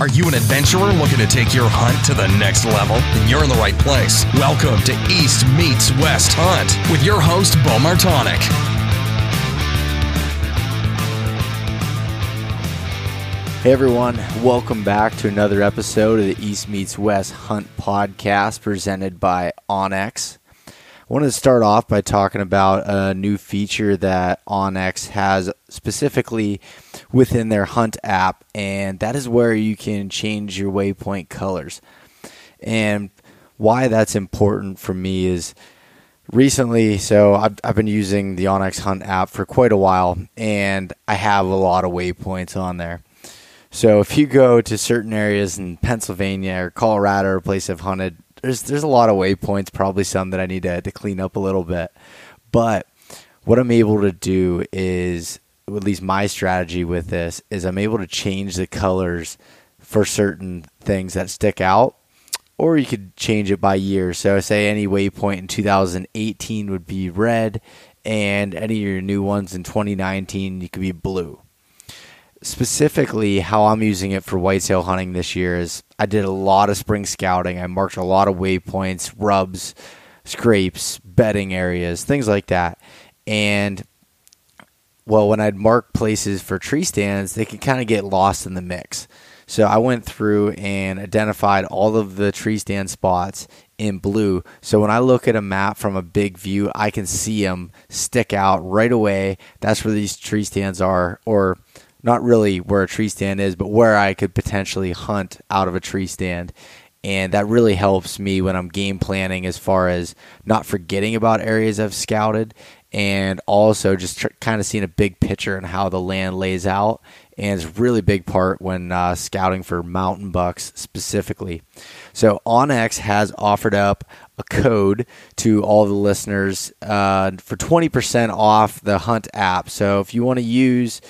Are you an adventurer looking to take your hunt to the next level? Then you're in the right place. Welcome to East Meets West Hunt with your host, Beau Martonik. Hey everyone, welcome back to another episode of the East Meets West Hunt podcast presented by onX. I wanted to start off by talking about a new feature that onX has specifically within their Hunt app, and that is where you can change your waypoint colors. And why that's important for me is recently, so I've, I've been using the onX Hunt app for quite a while, and I have a lot of waypoints on there. So if you go to certain areas in Pennsylvania or Colorado or a place I've hunted, there's there's a lot of waypoints, probably some that I need to, to clean up a little bit. But what I'm able to do is, at least my strategy with this, is I'm able to change the colors for certain things that stick out. Or you could change it by year. So, say any waypoint in 2018 would be red, and any of your new ones in 2019 you could be blue specifically how I'm using it for whitetail hunting this year is I did a lot of spring scouting. I marked a lot of waypoints, rubs, scrapes, bedding areas, things like that. And well, when I'd mark places for tree stands, they could kind of get lost in the mix. So I went through and identified all of the tree stand spots in blue. So when I look at a map from a big view, I can see them stick out right away. That's where these tree stands are, or not really where a tree stand is, but where I could potentially hunt out of a tree stand. And that really helps me when I'm game planning as far as not forgetting about areas I've scouted and also just tr- kind of seeing a big picture and how the land lays out. And it's really big part when uh, scouting for mountain bucks specifically. So, onX has offered up a code to all the listeners uh, for 20% off the Hunt app. So, if you want to use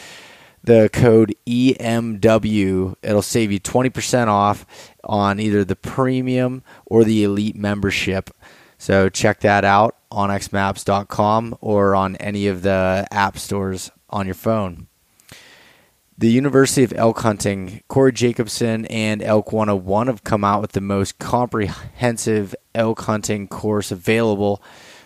the code EMW. It'll save you 20% off on either the premium or the elite membership. So check that out onxmaps.com or on any of the app stores on your phone. The University of Elk Hunting, Corey Jacobsen and Elk 101 have come out with the most comprehensive elk hunting course available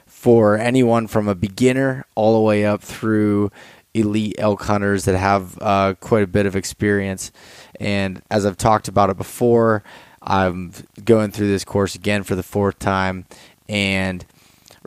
for anyone from a beginner all the way up through elite elk hunters that have uh, quite a bit of experience. And as I've talked about it before, I'm going through this course again for the fourth time. And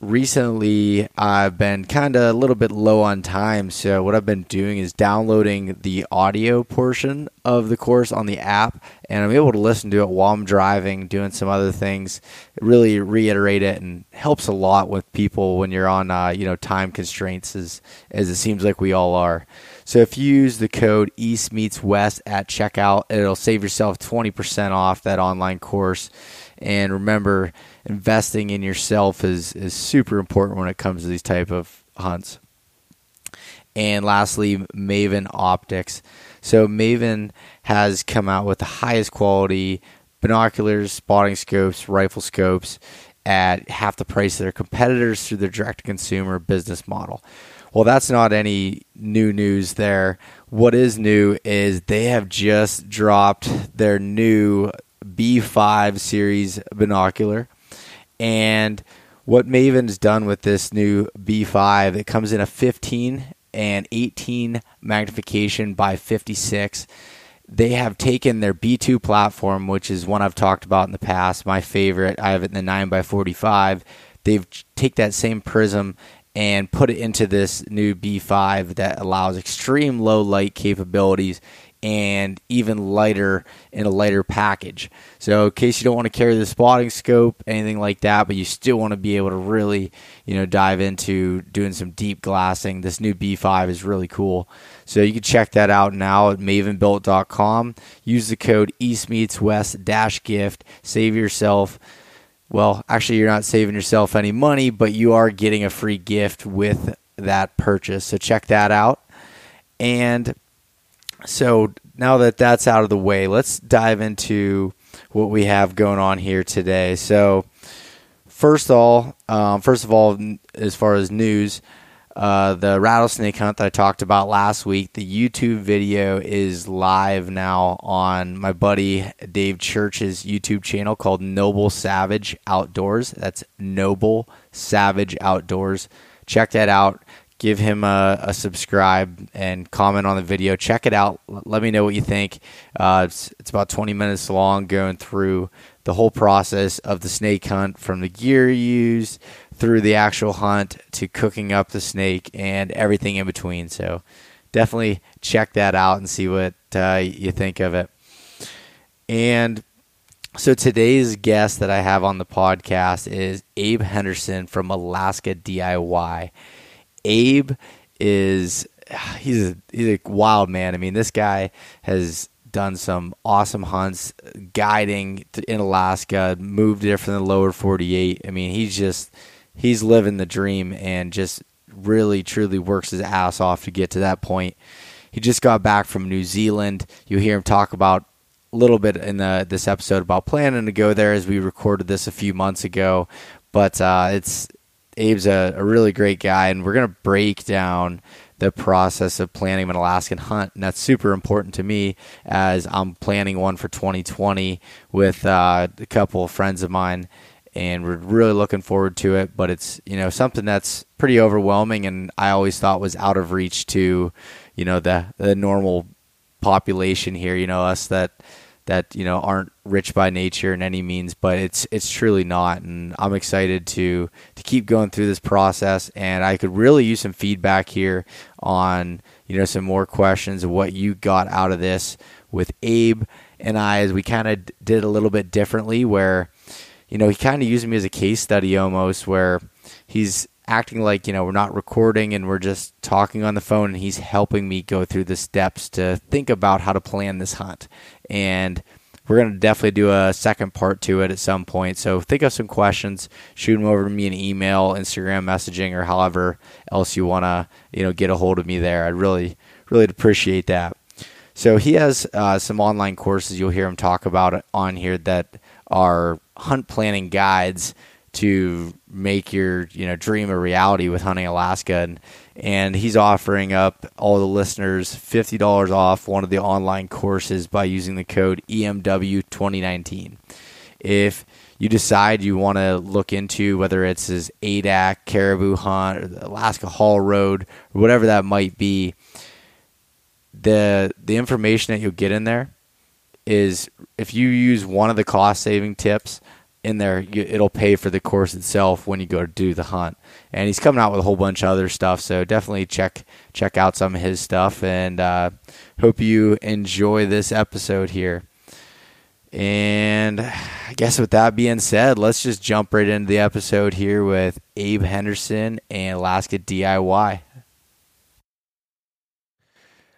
recently I've been kind of a little bit low on time. So, what I've been doing is downloading the audio portion of the course on the app, and I'm able to listen to it while I'm driving, doing some other things. Really reiterate it and helps a lot with people when you're on, uh, you know, time constraints, as, as it seems like we all are. So, if you use the code East Meets West at checkout, it'll save yourself 20% off that online course. And remember, investing in yourself is is super important when it comes to these type of hunts. And lastly, Maven Optics. So Maven has come out with the highest quality binoculars, spotting scopes, rifle scopes at half the price of their competitors through their direct to consumer business model. Well, that's not any new news there. What is new is they have just dropped their new B5 series binocular. And what Maven's done with this new B5, it comes in a 15 and 18 magnification by 56. They have taken their B2 platform, which is one I've talked about in the past, my favorite. I have it in the 9 by 45. They've take that same prism and put it into this new B5 that allows extreme low light capabilities and even lighter in a lighter package. So, in case you don't want to carry the spotting scope, anything like that, but you still want to be able to really, you know, dive into doing some deep glassing, this new B5 is really cool. So, you can check that out now at mavenbuilt.com. Use the code EastMeetsWest dash gift. Save yourself. Well, actually, you're not saving yourself any money, but you are getting a free gift with that purchase. So, check that out. And so now that that's out of the way, let's dive into what we have going on here today. So first of all, um, first of all, as far as news, uh, the rattlesnake hunt that I talked about last week, the YouTube video is live now on my buddy Dave Church's YouTube channel called Noble Savage Outdoors. That's Noble Savage Outdoors. Check that out. Give him a, a subscribe and comment on the video. Check it out. Let me know what you think. Uh, it's, it's about 20 minutes long going through the whole process of the snake hunt from the gear used through the actual hunt to cooking up the snake and everything in between. So definitely check that out and see what uh, you think of it. And so today's guest that I have on the podcast is Abe Henderson from Alaska DIY. Abe is he's a, he's a wild man. I mean, this guy has done some awesome hunts, guiding in Alaska, moved there from the lower 48. I mean, he's just he's living the dream and just really truly works his ass off to get to that point. He just got back from New Zealand. You hear him talk about a little bit in the, this episode about planning to go there as we recorded this a few months ago. But uh, it's Abe's a, a really great guy, and we're gonna break down the process of planning an Alaskan hunt, and that's super important to me as I'm planning one for 2020 with uh, a couple of friends of mine and we're really looking forward to it. But it's you know something that's pretty overwhelming, and I always thought was out of reach to you know the the normal population here. You know us that that you know aren't rich by nature in any means, but it's it's truly not, and I'm excited to to keep going through this process. And I could really use some feedback here on you know some more questions of what you got out of this with Abe and I, as we kind of did a little bit differently, where you know, he kind of used me as a case study almost, where he's acting like you know we're not recording and we're just talking on the phone, and he's helping me go through the steps to think about how to plan this hunt. And we're going to definitely do a second part to it at some point. So think of some questions, shoot them over to me in email, Instagram messaging, or however else you want to, you know, get a hold of me there. I'd really, really appreciate that. So he has uh, some online courses you'll hear him talk about on here that are hunt planning guides to make your you know dream a reality with hunting Alaska and and he's offering up all the listeners $50 off one of the online courses by using the code EMW 2019. If you decide you want to look into whether it's his Adak caribou hunt or the Alaska Haul Road or whatever that might be, the the information that you'll get in there is if you use one of the cost saving tips in there, it'll pay for the course itself when you go to do the hunt. And he's coming out with a whole bunch of other stuff, so definitely check check out some of his stuff. And uh, hope you enjoy this episode here. And I guess with that being said, let's just jump right into the episode here with Abe Henderson and Alaska DIY.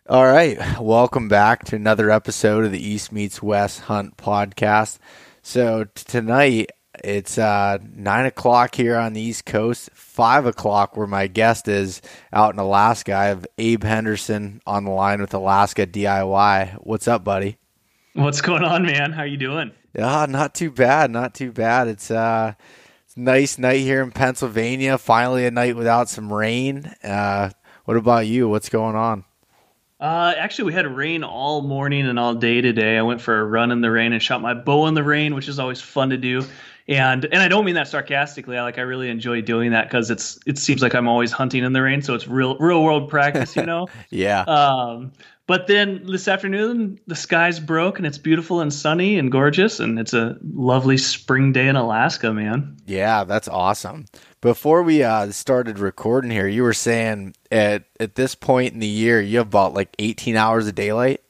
All right, welcome back to another episode of the East Meets West Hunt podcast. So tonight it's uh, nine o'clock here on the East Coast, five o'clock where my guest is out in Alaska. I have Abe Henderson on the line with Alaska DIY. What's up, buddy? What's going on, man? How you doing? Yeah, not too bad, not too bad. It's uh, it's nice night here in Pennsylvania. Finally, a night without some rain. Uh, what about you? What's going on? Uh, actually, we had rain all morning and all day today. I went for a run in the rain and shot my bow in the rain, which is always fun to do. And and I don't mean that sarcastically. I like I really enjoy doing that because it's it seems like I'm always hunting in the rain, so it's real real world practice, you know. yeah. Um, but then this afternoon, the skies broke and it's beautiful and sunny and gorgeous, and it's a lovely spring day in Alaska, man. Yeah, that's awesome. Before we uh, started recording here, you were saying at at this point in the year, you have about like 18 hours of daylight.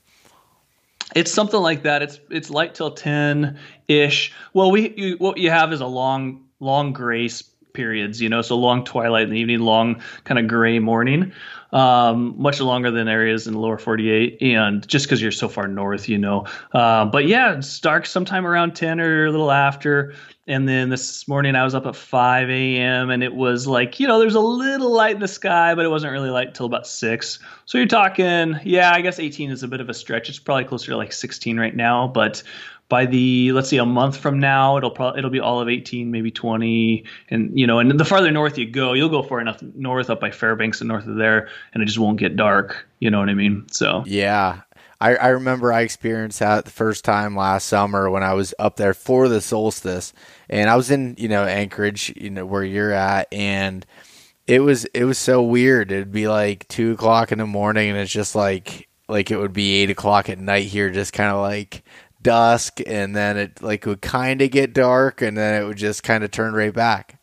It's something like that. It's it's light till 10 ish. Well, we you, what you have is a long long grace periods, you know, so long twilight in the evening, long kind of gray morning. um, much longer than areas in the lower 48, and just because you're so far north, you know. Uh, but yeah, it's dark sometime around 10 or a little after. And then this morning I was up at 5 a.m. and it was like, you know, there's a little light in the sky, but it wasn't really light until about 6. So you're talking, yeah, I guess 18 is a bit of a stretch. It's probably closer to like 16 right now, but by the let's see a month from now it'll probably it'll be all of 18 maybe 20 and you know and the farther north you go you'll go far enough north up by fairbanks and north of there and it just won't get dark. You know what i mean? So. Yeah. I, I remember I experienced that the first time last summer when I was up there for the solstice, and I was in you know Anchorage, you know where you're at, and it was it was so weird. It'd be like two o'clock in the morning, and it's just like like it would be eight o'clock at night here, just kind of like dusk and then it like would kind of get dark and then it would just kind of turn right back.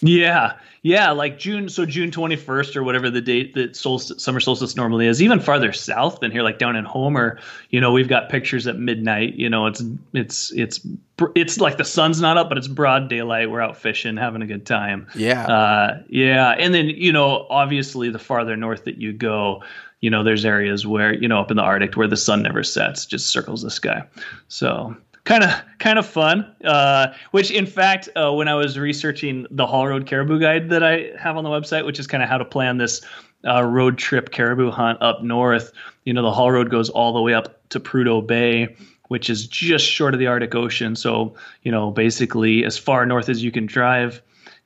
Yeah. Yeah, like June, so June 21st or whatever the date that solstice, summer solstice normally is, even farther south than here, like down in Homer, you know, we've got pictures at midnight. You know, it's it's it's it's like the sun's not up, but it's broad daylight. We're out fishing, having a good time. Yeah, uh, yeah, and then you know, obviously, the farther north that you go, you know, there's areas where, you know, up in the Arctic where the sun never sets, just circles the sky. So kind of kind of fun. Uh, which in fact, uh, when I was researching the haul Road Caribou Guide that I have on the website, which is kind of how to plan this uh, road trip caribou hunt up north, you know, the haul Road goes all the way up to Prudhoe Bay. Which is just short of the Arctic Ocean, so you know basically as far north as you can drive,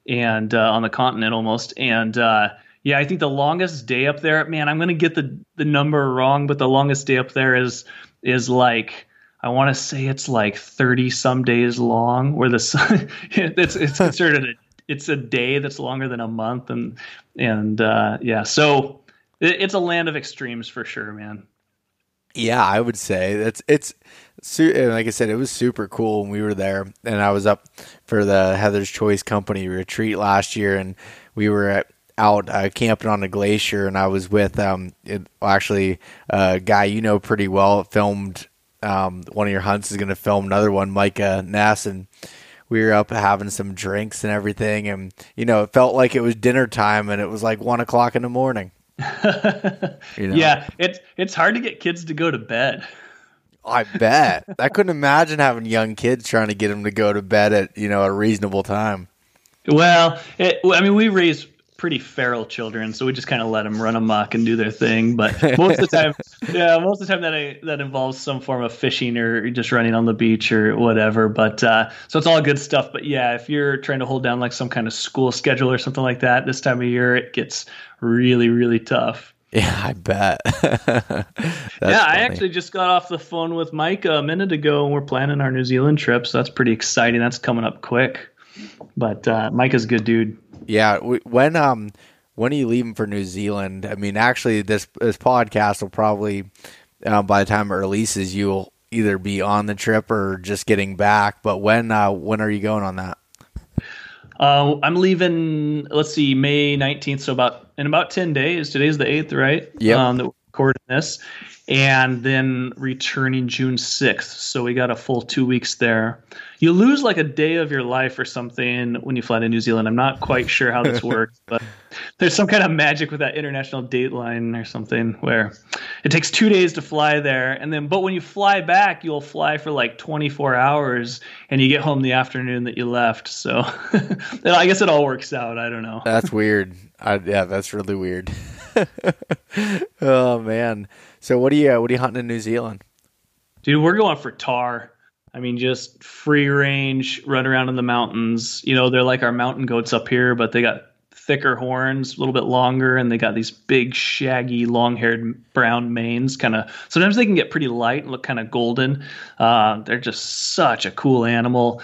and uh, on the continent almost. And uh, yeah, I think the longest day up there, man, I'm gonna get the the number wrong, but the longest day up there is is like I want to say it's like 30 some days long, where the sun it's it's considered a it's a day that's longer than a month, and and uh, yeah, so it, it's a land of extremes for sure, man. Yeah, I would say that's it's like I said, it was super cool when we were there, and I was up for the Heather's Choice Company retreat last year, and we were at out uh, camping on a glacier, and I was with um, it, actually a guy you know pretty well. Filmed um, one of your hunts is going to film another one, Micah Ness, and we were up having some drinks and everything, and you know it felt like it was dinner time, and it was like one o'clock in the morning. you know? Yeah, it's it's hard to get kids to go to bed. I bet. I couldn't imagine having young kids trying to get them to go to bed at you know a reasonable time. Well, it, I mean, we raise pretty feral children, so we just kind of let them run amok and do their thing. But most of the time, yeah, most of the time that I, that involves some form of fishing or just running on the beach or whatever. But uh, so it's all good stuff. But yeah, if you're trying to hold down like some kind of school schedule or something like that this time of year, it gets really really tough. Yeah, I bet. yeah, funny. I actually just got off the phone with Mike a minute ago, and we're planning our New Zealand trip. So that's pretty exciting. That's coming up quick. But uh, Mike is a good dude. Yeah, when um when are you leaving for New Zealand? I mean, actually, this this podcast will probably uh, by the time it releases, you'll either be on the trip or just getting back. But when uh, when are you going on that? Uh, I'm leaving. Let's see, May 19th. So about in about 10 days. Today's the 8th, right? Yeah. Um, recording this, and then returning June 6th. So we got a full two weeks there. You lose like a day of your life or something when you fly to New Zealand. I'm not quite sure how this works, but there's some kind of magic with that international date line or something where it takes two days to fly there. And then, but when you fly back, you'll fly for like 24 hours and you get home the afternoon that you left. So I guess it all works out. I don't know. That's weird. I, yeah, that's really weird. oh man. So what are you what are you hunting in New Zealand? Dude, we're going for tahr. I mean, just free range, run around in the mountains. You know, they're like our mountain goats up here, but they got thicker horns, a little bit longer, and they got these big, shaggy, long-haired brown manes. Kind of sometimes they can get pretty light and look kind of golden. Uh, they're just such a cool animal.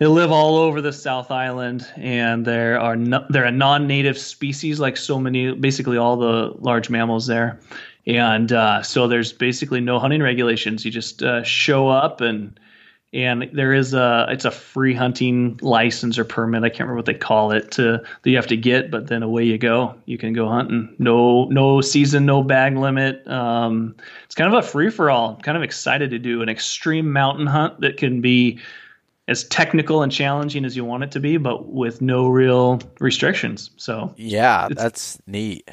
They live all over the South Island, and there are no, they're a non-native species, like so many, basically all the large mammals there and uh, so there's basically no hunting regulations. You just uh, show up and and there is a it's a free hunting license or permit. I can't remember what they call it to that you have to get, but then away you go. You can go hunting. No no season, no bag limit. Um, it's kind of a free for all. Kind of excited to do an extreme mountain hunt that can be as technical and challenging as you want it to be, but with no real restrictions. So yeah, that's neat.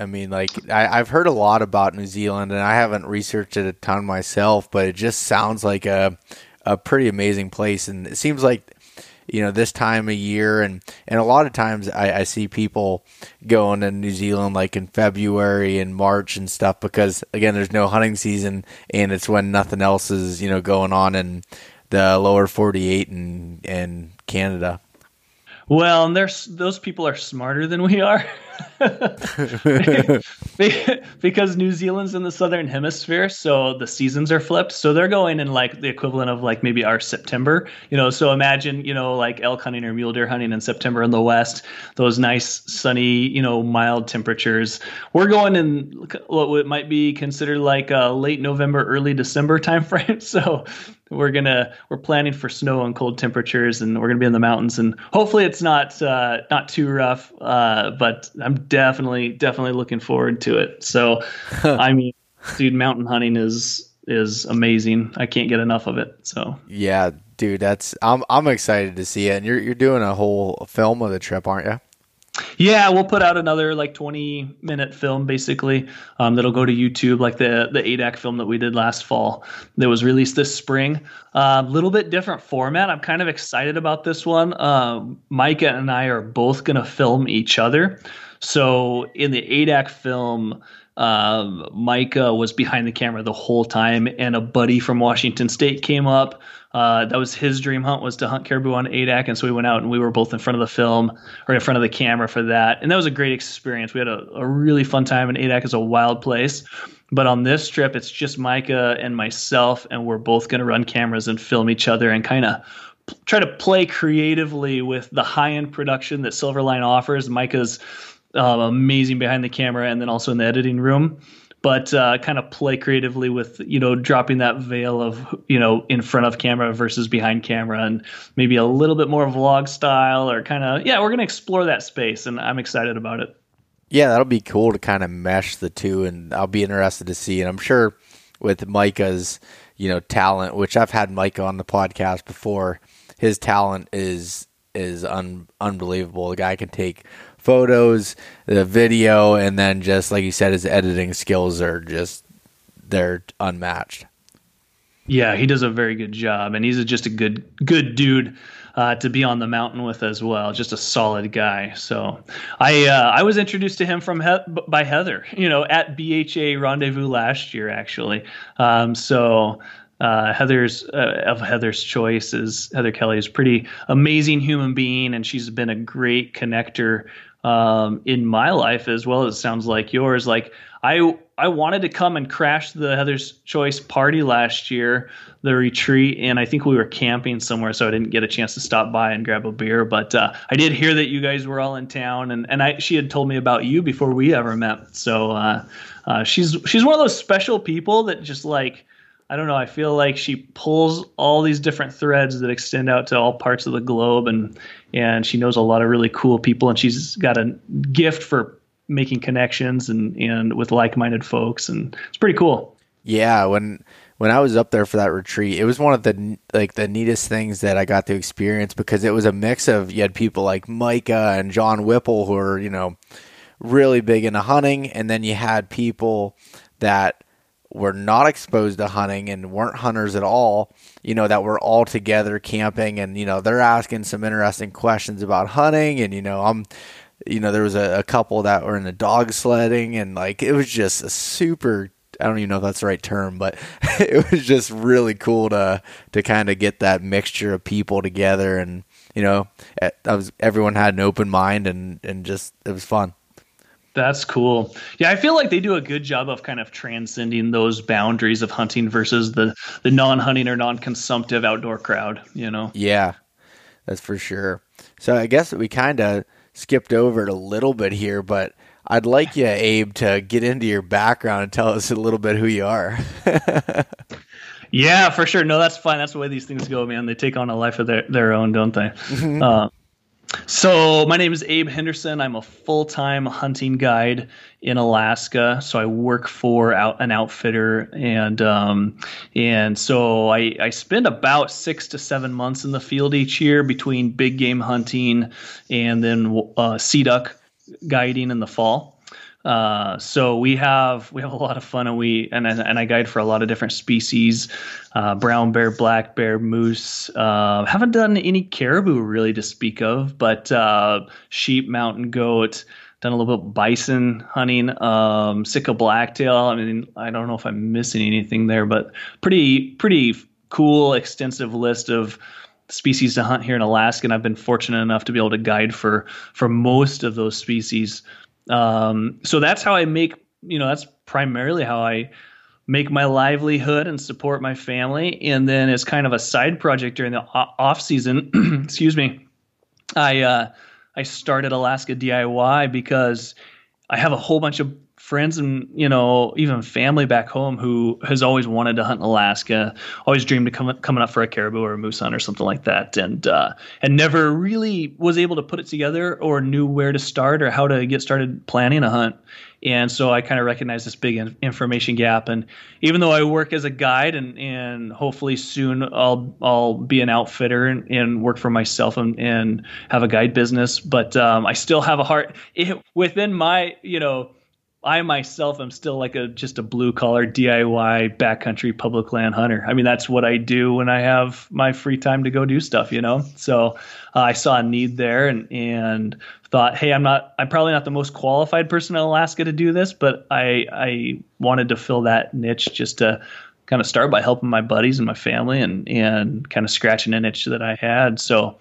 I mean, like I, have heard a lot about New Zealand, and I haven't researched it a ton myself, but it just sounds like a a pretty amazing place, and it seems like you know this time of year, and and a lot of times I, I see people going to New Zealand like in February and March and stuff because again, there's no hunting season, and it's when nothing else is you know going on in the lower 48 and and Canada. Well, and there's those people are smarter than we are. because New Zealand's in the southern hemisphere, so the seasons are flipped. So they're going in like the equivalent of like maybe our September, you know. So imagine, you know, like elk hunting or mule deer hunting in September in the west, those nice sunny, you know, mild temperatures. We're going in what might be considered like a late November, early December timeframe. So we're gonna we're planning for snow and cold temperatures, and we're gonna be in the mountains, and hopefully it's not uh, not too rough. Uh, but I'm definitely definitely looking forward to it. So, I mean, dude, mountain hunting is is amazing. I can't get enough of it. So yeah, dude, that's I'm I'm excited to see it. And you're you're doing a whole film of the trip, aren't you? Yeah, we'll put out another like 20 minute film basically um, that'll go to YouTube, like the the Adak film that we did last fall that was released this spring. A uh, little bit different format. I'm kind of excited about this one. Uh, Micah and I are both going to film each other. So in the Adak film, um, Micah was behind the camera the whole time, and a buddy from Washington State came up. Uh, that was his dream hunt was to hunt caribou on Adak, and so we went out and we were both in front of the film or in front of the camera for that, and that was a great experience. We had a, a really fun time, and Adak is a wild place. But on this trip, it's just Micah and myself, and we're both going to run cameras and film each other and kind of try to play creatively with the high end production that Silverline offers. Micah's um, amazing behind the camera and then also in the editing room. But uh, kind of play creatively with you know dropping that veil of you know in front of camera versus behind camera and maybe a little bit more vlog style or kind of yeah we're going to explore that space and i'm excited about it. Yeah that'll be cool to kind of mesh the two and i'll be interested to see. And i'm sure with micah's you know talent which i've had micah on the podcast before his talent is is un- unbelievable. The guy can take photos, the video, and then just like you said, his editing skills are just they're unmatched. Yeah, he does a very good job, and he's just a good good dude. Uh, to be on the mountain with as well. Just a solid guy. So I uh, I was introduced to him from he- by Heather, you know, at BHA Rendezvous last year actually. Um, so uh, Heather's uh, of Heather's choice is Heather Kelly is pretty amazing human being, and she's been a great connector um, in my life as well as it sounds like yours. Like I I wanted to come and crash the Heather's Choice party last year, the retreat, and I think we were camping somewhere, so I didn't get a chance to stop by and grab a beer. But uh, I did hear that you guys were all in town, and and I she had told me about you before we ever met. So uh, uh, she's she's one of those special people that just like I don't know. I feel like she pulls all these different threads that extend out to all parts of the globe, and and she knows a lot of really cool people, and she's got a gift for making connections and and with like-minded folks, and it's pretty cool. Yeah, when when I was up there for that retreat, it was one of the like the neatest things that I got to experience because it was a mix of you had people like Micah and John Whipple who are you know really big into hunting, and then you had people that were not exposed to hunting and weren't hunters at all, you know, that were all together camping and, you know, they're asking some interesting questions about hunting. And, you know, I'm, you know, there was a, a couple that were into dog sledding and like it was just a super I don't even know if that's the right term, but it was just really cool to to kind of get that mixture of people together, and you know, I was everyone had an open mind, and and just it was fun. That's cool. Yeah, I feel like they do a good job of kind of transcending those boundaries of hunting versus the the non-hunting or non-consumptive outdoor crowd, you know. Yeah. That's for sure. So I guess we kind of skipped over it a little bit here, but I'd like you, Abe, to get into your background and tell us a little bit who you are. yeah, for sure. No, that's fine. That's the way these things go, man. They take on a life of their, their own, don't they? Mm-hmm. Uh, so my name is Abe Henderson. I'm a full-time hunting guide in Alaska. So I work for out, an outfitter, and um, and so I, I spend about six to seven months in the field each year between big game hunting and then uh, sea duck guiding in the fall. Uh, so we have we have a lot of fun, and we and and I guide for a lot of different species: uh, brown bear, black bear, moose. Uh, haven't done any caribou really to speak of, but uh, sheep, mountain goat. Done a little bit of bison hunting, um, blacktail. I mean, I don't know if I'm missing anything there, but pretty pretty cool, extensive list of species to hunt here in Alaska, and I've been fortunate enough to be able to guide for for most of those species. Um, so that's how I make, you know, that's primarily how I make my livelihood and support my family. And then as kind of a side project during the off season, excuse me, I uh, I started Alaska DIY because I have a whole bunch of friends and you know even family back home who has always wanted to hunt in Alaska, always dreamed of come, coming up for a caribou or a moose hunt or something like that, and uh, and never really was able to put it together or knew where to start or how to get started planning a hunt. And so I kind of recognize this big information gap. And even though I work as a guide and, and hopefully soon I'll I'll be an outfitter and, and work for myself and, and have a guide business, but um, I still have a heart it, within my you know I myself am still like a just a blue collar DIY backcountry public land hunter. I mean, that's what I do when I have my free time to go do stuff, you know. So uh, I saw a need there and and thought, hey, I'm not, I'm probably not the most qualified person in Alaska to do this, but I I wanted to fill that niche just to kind of start by helping my buddies and my family and and kind of scratching an itch that I had. So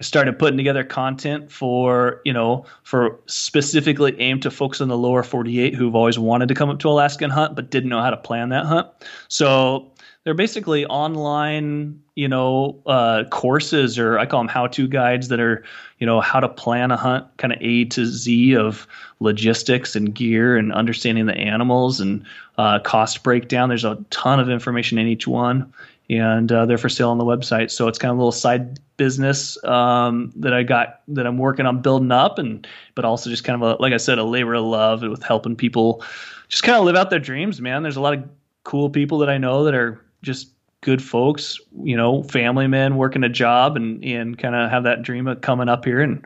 started putting together content for, you know, for specifically aimed to folks in the lower 48 who've always wanted to come up to Alaska and hunt but didn't know how to plan that hunt. So they're basically online, you know, uh, courses or I call them how-to guides that are, you know, how to plan a hunt, kind of A to Z of logistics and gear and understanding the animals and uh, cost breakdown. There's a ton of information in each one and uh, they're for sale on the website. So it's kind of a little side business um, that I got that I'm working on building up, and but also just kind of a like I said, a labor of love with helping people just kind of live out their dreams. Man, there's a lot of cool people that I know that are just good folks, you know, family men working a job and and kind of have that dream of coming up here and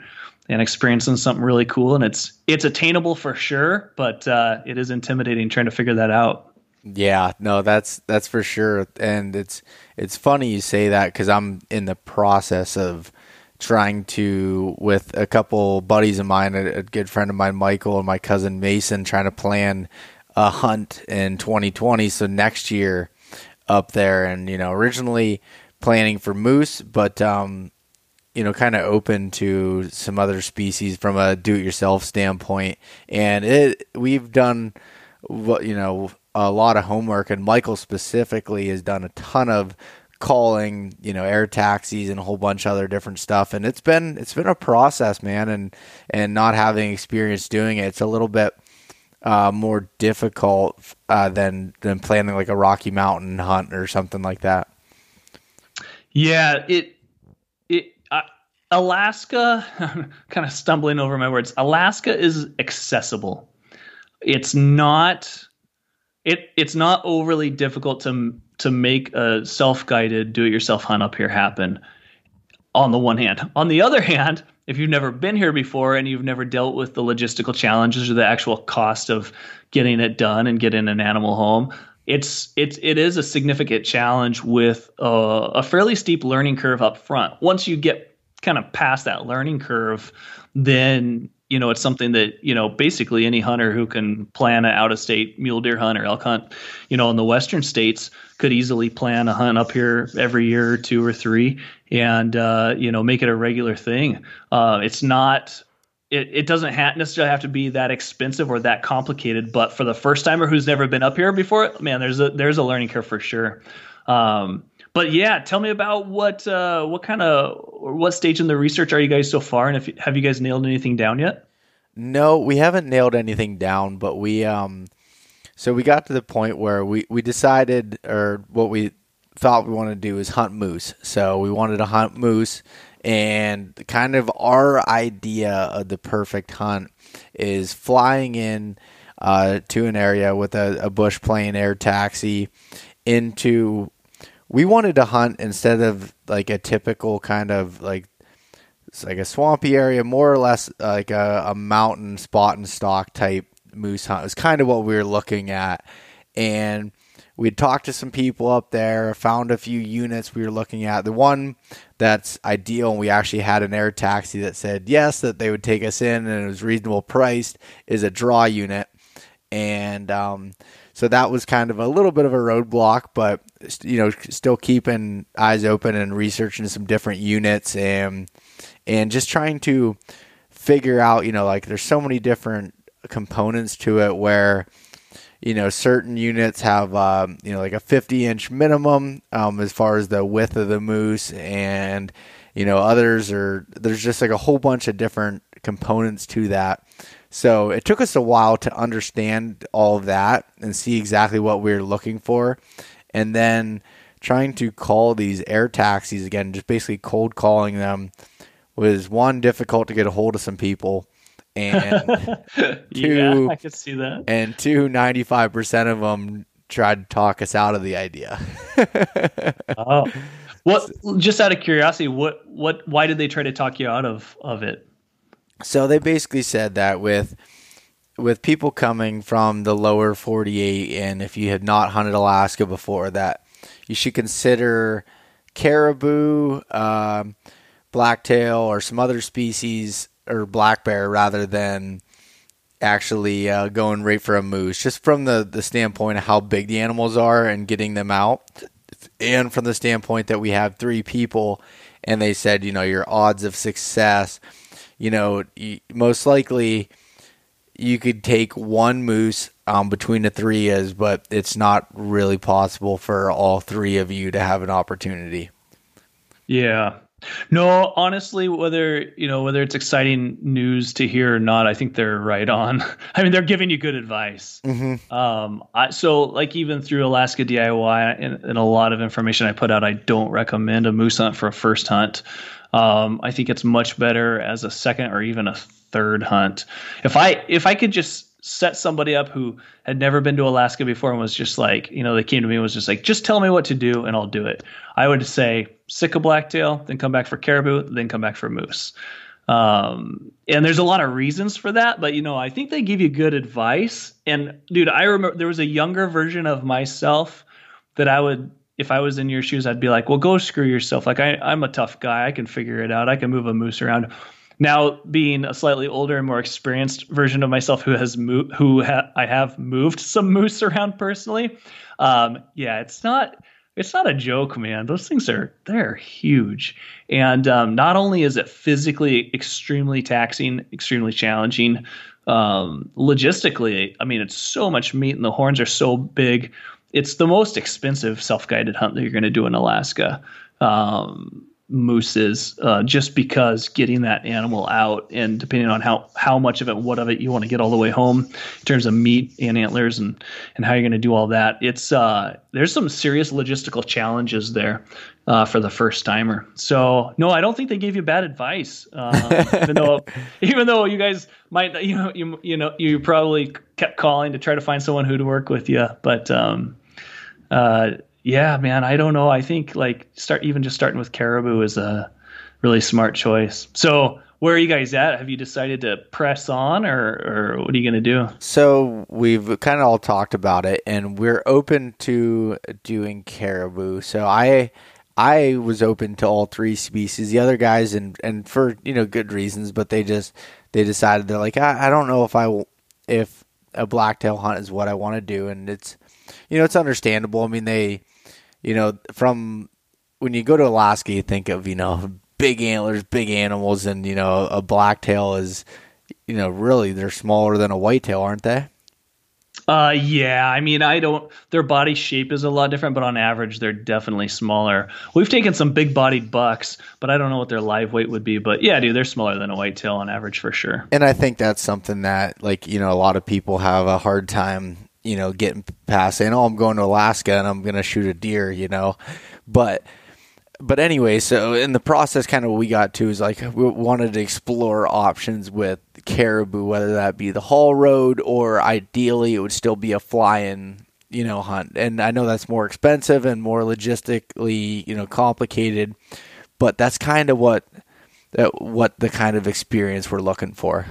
and experiencing something really cool. And it's it's attainable for sure, but uh, it is intimidating trying to figure that out. Yeah, no, that's that's for sure, and it's it's funny you say that because I'm in the process of trying to with a couple buddies of mine, a, a, good friend of mine, Michael, and my cousin Mason, trying to plan a hunt in 2020. So next year up there, and you know, originally planning for moose, but um, you know, kind of open to some other species from a do-it-yourself standpoint, and it we've done what you know a lot of homework, and Michael specifically has done a ton of calling, you know, air taxis and a whole bunch of other different stuff. And it's been it's been a process, man, and and not having experience doing it, it's a little bit uh, more difficult uh, than than planning like a Rocky Mountain hunt or something like that. Yeah, it it uh, Alaska. kind of stumbling over my words. Alaska is accessible. It's not it it's not overly difficult to to make a self-guided do-it-yourself hunt up here happen on the one hand. On the other hand if you've never been here before and you've never dealt with the logistical challenges or the actual cost of getting it done and getting an animal home it's it's it is a significant challenge with a, a fairly steep learning curve up front. Once you get kind of past that learning curve then you know, it's something that, you know, basically any hunter who can plan an out of state mule deer hunt or elk hunt, you know, in the western states could easily plan a hunt up here every year or two or three and, uh, you know, make it a regular thing. Uh, it's not, it, it doesn't necessarily have to be that expensive or that complicated, but for the first timer who's never been up here before, man, there's a, there's a learning curve for sure. Um, but yeah, tell me about what uh, what kind of what stage in the research are you guys so far, and if have you guys nailed anything down yet? No, we haven't nailed anything down, but we um, so we got to the point where we we decided, or what we thought we wanted to do is hunt moose. So we wanted to hunt moose, and kind of our idea of the perfect hunt is flying in uh, to an area with a, a bush plane air taxi into we wanted to hunt instead of like a typical kind of like like a swampy area, more or less like a, a mountain spot and stock type moose hunt. It was kind of what we were looking at, and we'd talked to some people up there, found a few units we were looking at. The one that's ideal, and we actually had an air taxi that said yes, that they would take us in and it was reasonable priced, is a draw unit. And um, so that was kind of a little bit of a roadblock, but you know, still keeping eyes open and researching some different units and and just trying to figure out, you know, like there's so many different components to it where you know certain units have um, you know like a 50 inch minimum um, as far as the width of the moose and you know others are there's just like a whole bunch of different components to that so it took us a while to understand all of that and see exactly what we were looking for and then trying to call these air taxis again just basically cold calling them was one difficult to get a hold of some people and two, yeah, I could see that. And two, 95% of them tried to talk us out of the idea. oh, what? Just out of curiosity, what, what, why did they try to talk you out of of it? So they basically said that with with people coming from the lower 48, and if you had not hunted Alaska before, that you should consider caribou, um, blacktail, or some other species or black bear rather than actually uh, going right for a moose, just from the, the standpoint of how big the animals are and getting them out, and from the standpoint that we have three people, and they said, you know, your odds of success, you know, most likely you could take one moose um, between the three is, but it's not really possible for all three of you to have an opportunity. Yeah, no, honestly, whether you know whether it's exciting news to hear or not, I think they're right on. I mean, they're giving you good advice. Mm-hmm. Um, I, so like even through Alaska DIY and, and, a lot of information I put out, I don't recommend a moose hunt for a first hunt. Um, I think it's much better as a second or even a third hunt. If I if I could just set somebody up who had never been to Alaska before and was just like, you know, they came to me and was just like, just tell me what to do and I'll do it. I would say Sitka blacktail, then come back for caribou, then come back for moose. Um, and there's a lot of reasons for that, but you know, I think they give you good advice. And dude, I remember there was a younger version of myself that I would, if I was in your shoes, I'd be like, well, go screw yourself. Like I, I'm a tough guy. I can figure it out. I can move a moose around now being a slightly older and more experienced version of myself who has moved who ha- I have moved some moose around personally um, yeah it's not it's not a joke man those things are they're huge and um, not only is it physically extremely taxing extremely challenging um, logistically i mean it's so much meat and the horns are so big it's the most expensive self-guided hunt that you're going to do in alaska. Um, mooses uh, just because getting that animal out and depending on how how much of it what of it you want to get all the way home in terms of meat and antlers and and how you're going to do all that it's uh there's some serious logistical challenges there uh, for the first timer. So no i don't think they gave you bad advice uh, even though even though you guys might you know you you know you probably kept calling to try to find someone who to work with you but um uh yeah, man, I don't know. I think like start even just starting with caribou is a really smart choice. So where are you guys at? Have you decided to press on, or or what are you going to do? So we've kind of all talked about it, and we're open to doing caribou. So I I was open to all three species. The other guys, and and for you know good reasons, but they just they decided they're like I, I don't know if I if a blacktail hunt is what I want to do, and it's you know it's understandable. I mean they you know, from when you go to Alaska, you think of, you know, big antlers, big animals, and, you know, a blacktail is, you know, really they're smaller than a whitetail, aren't they? Uh, yeah. I mean, I don't. Their body shape is a lot different, but on average, they're definitely smaller. We've taken some big-bodied bucks, but I don't know what their live weight would be. But yeah, dude, they're smaller than a whitetail on average for sure. And I think that's something that, like, you know, a lot of people have a hard time you know, getting past saying, "Oh, I'm going to Alaska and I'm going to shoot a deer," you know. But but anyway, so in the process, kind of what we got to is like we wanted to explore options with caribou, whether that be the haul road or ideally it would still be a fly-in, you know, hunt. And I know that's more expensive and more logistically, you know, complicated, but that's kind of what that what the kind of experience we're looking for.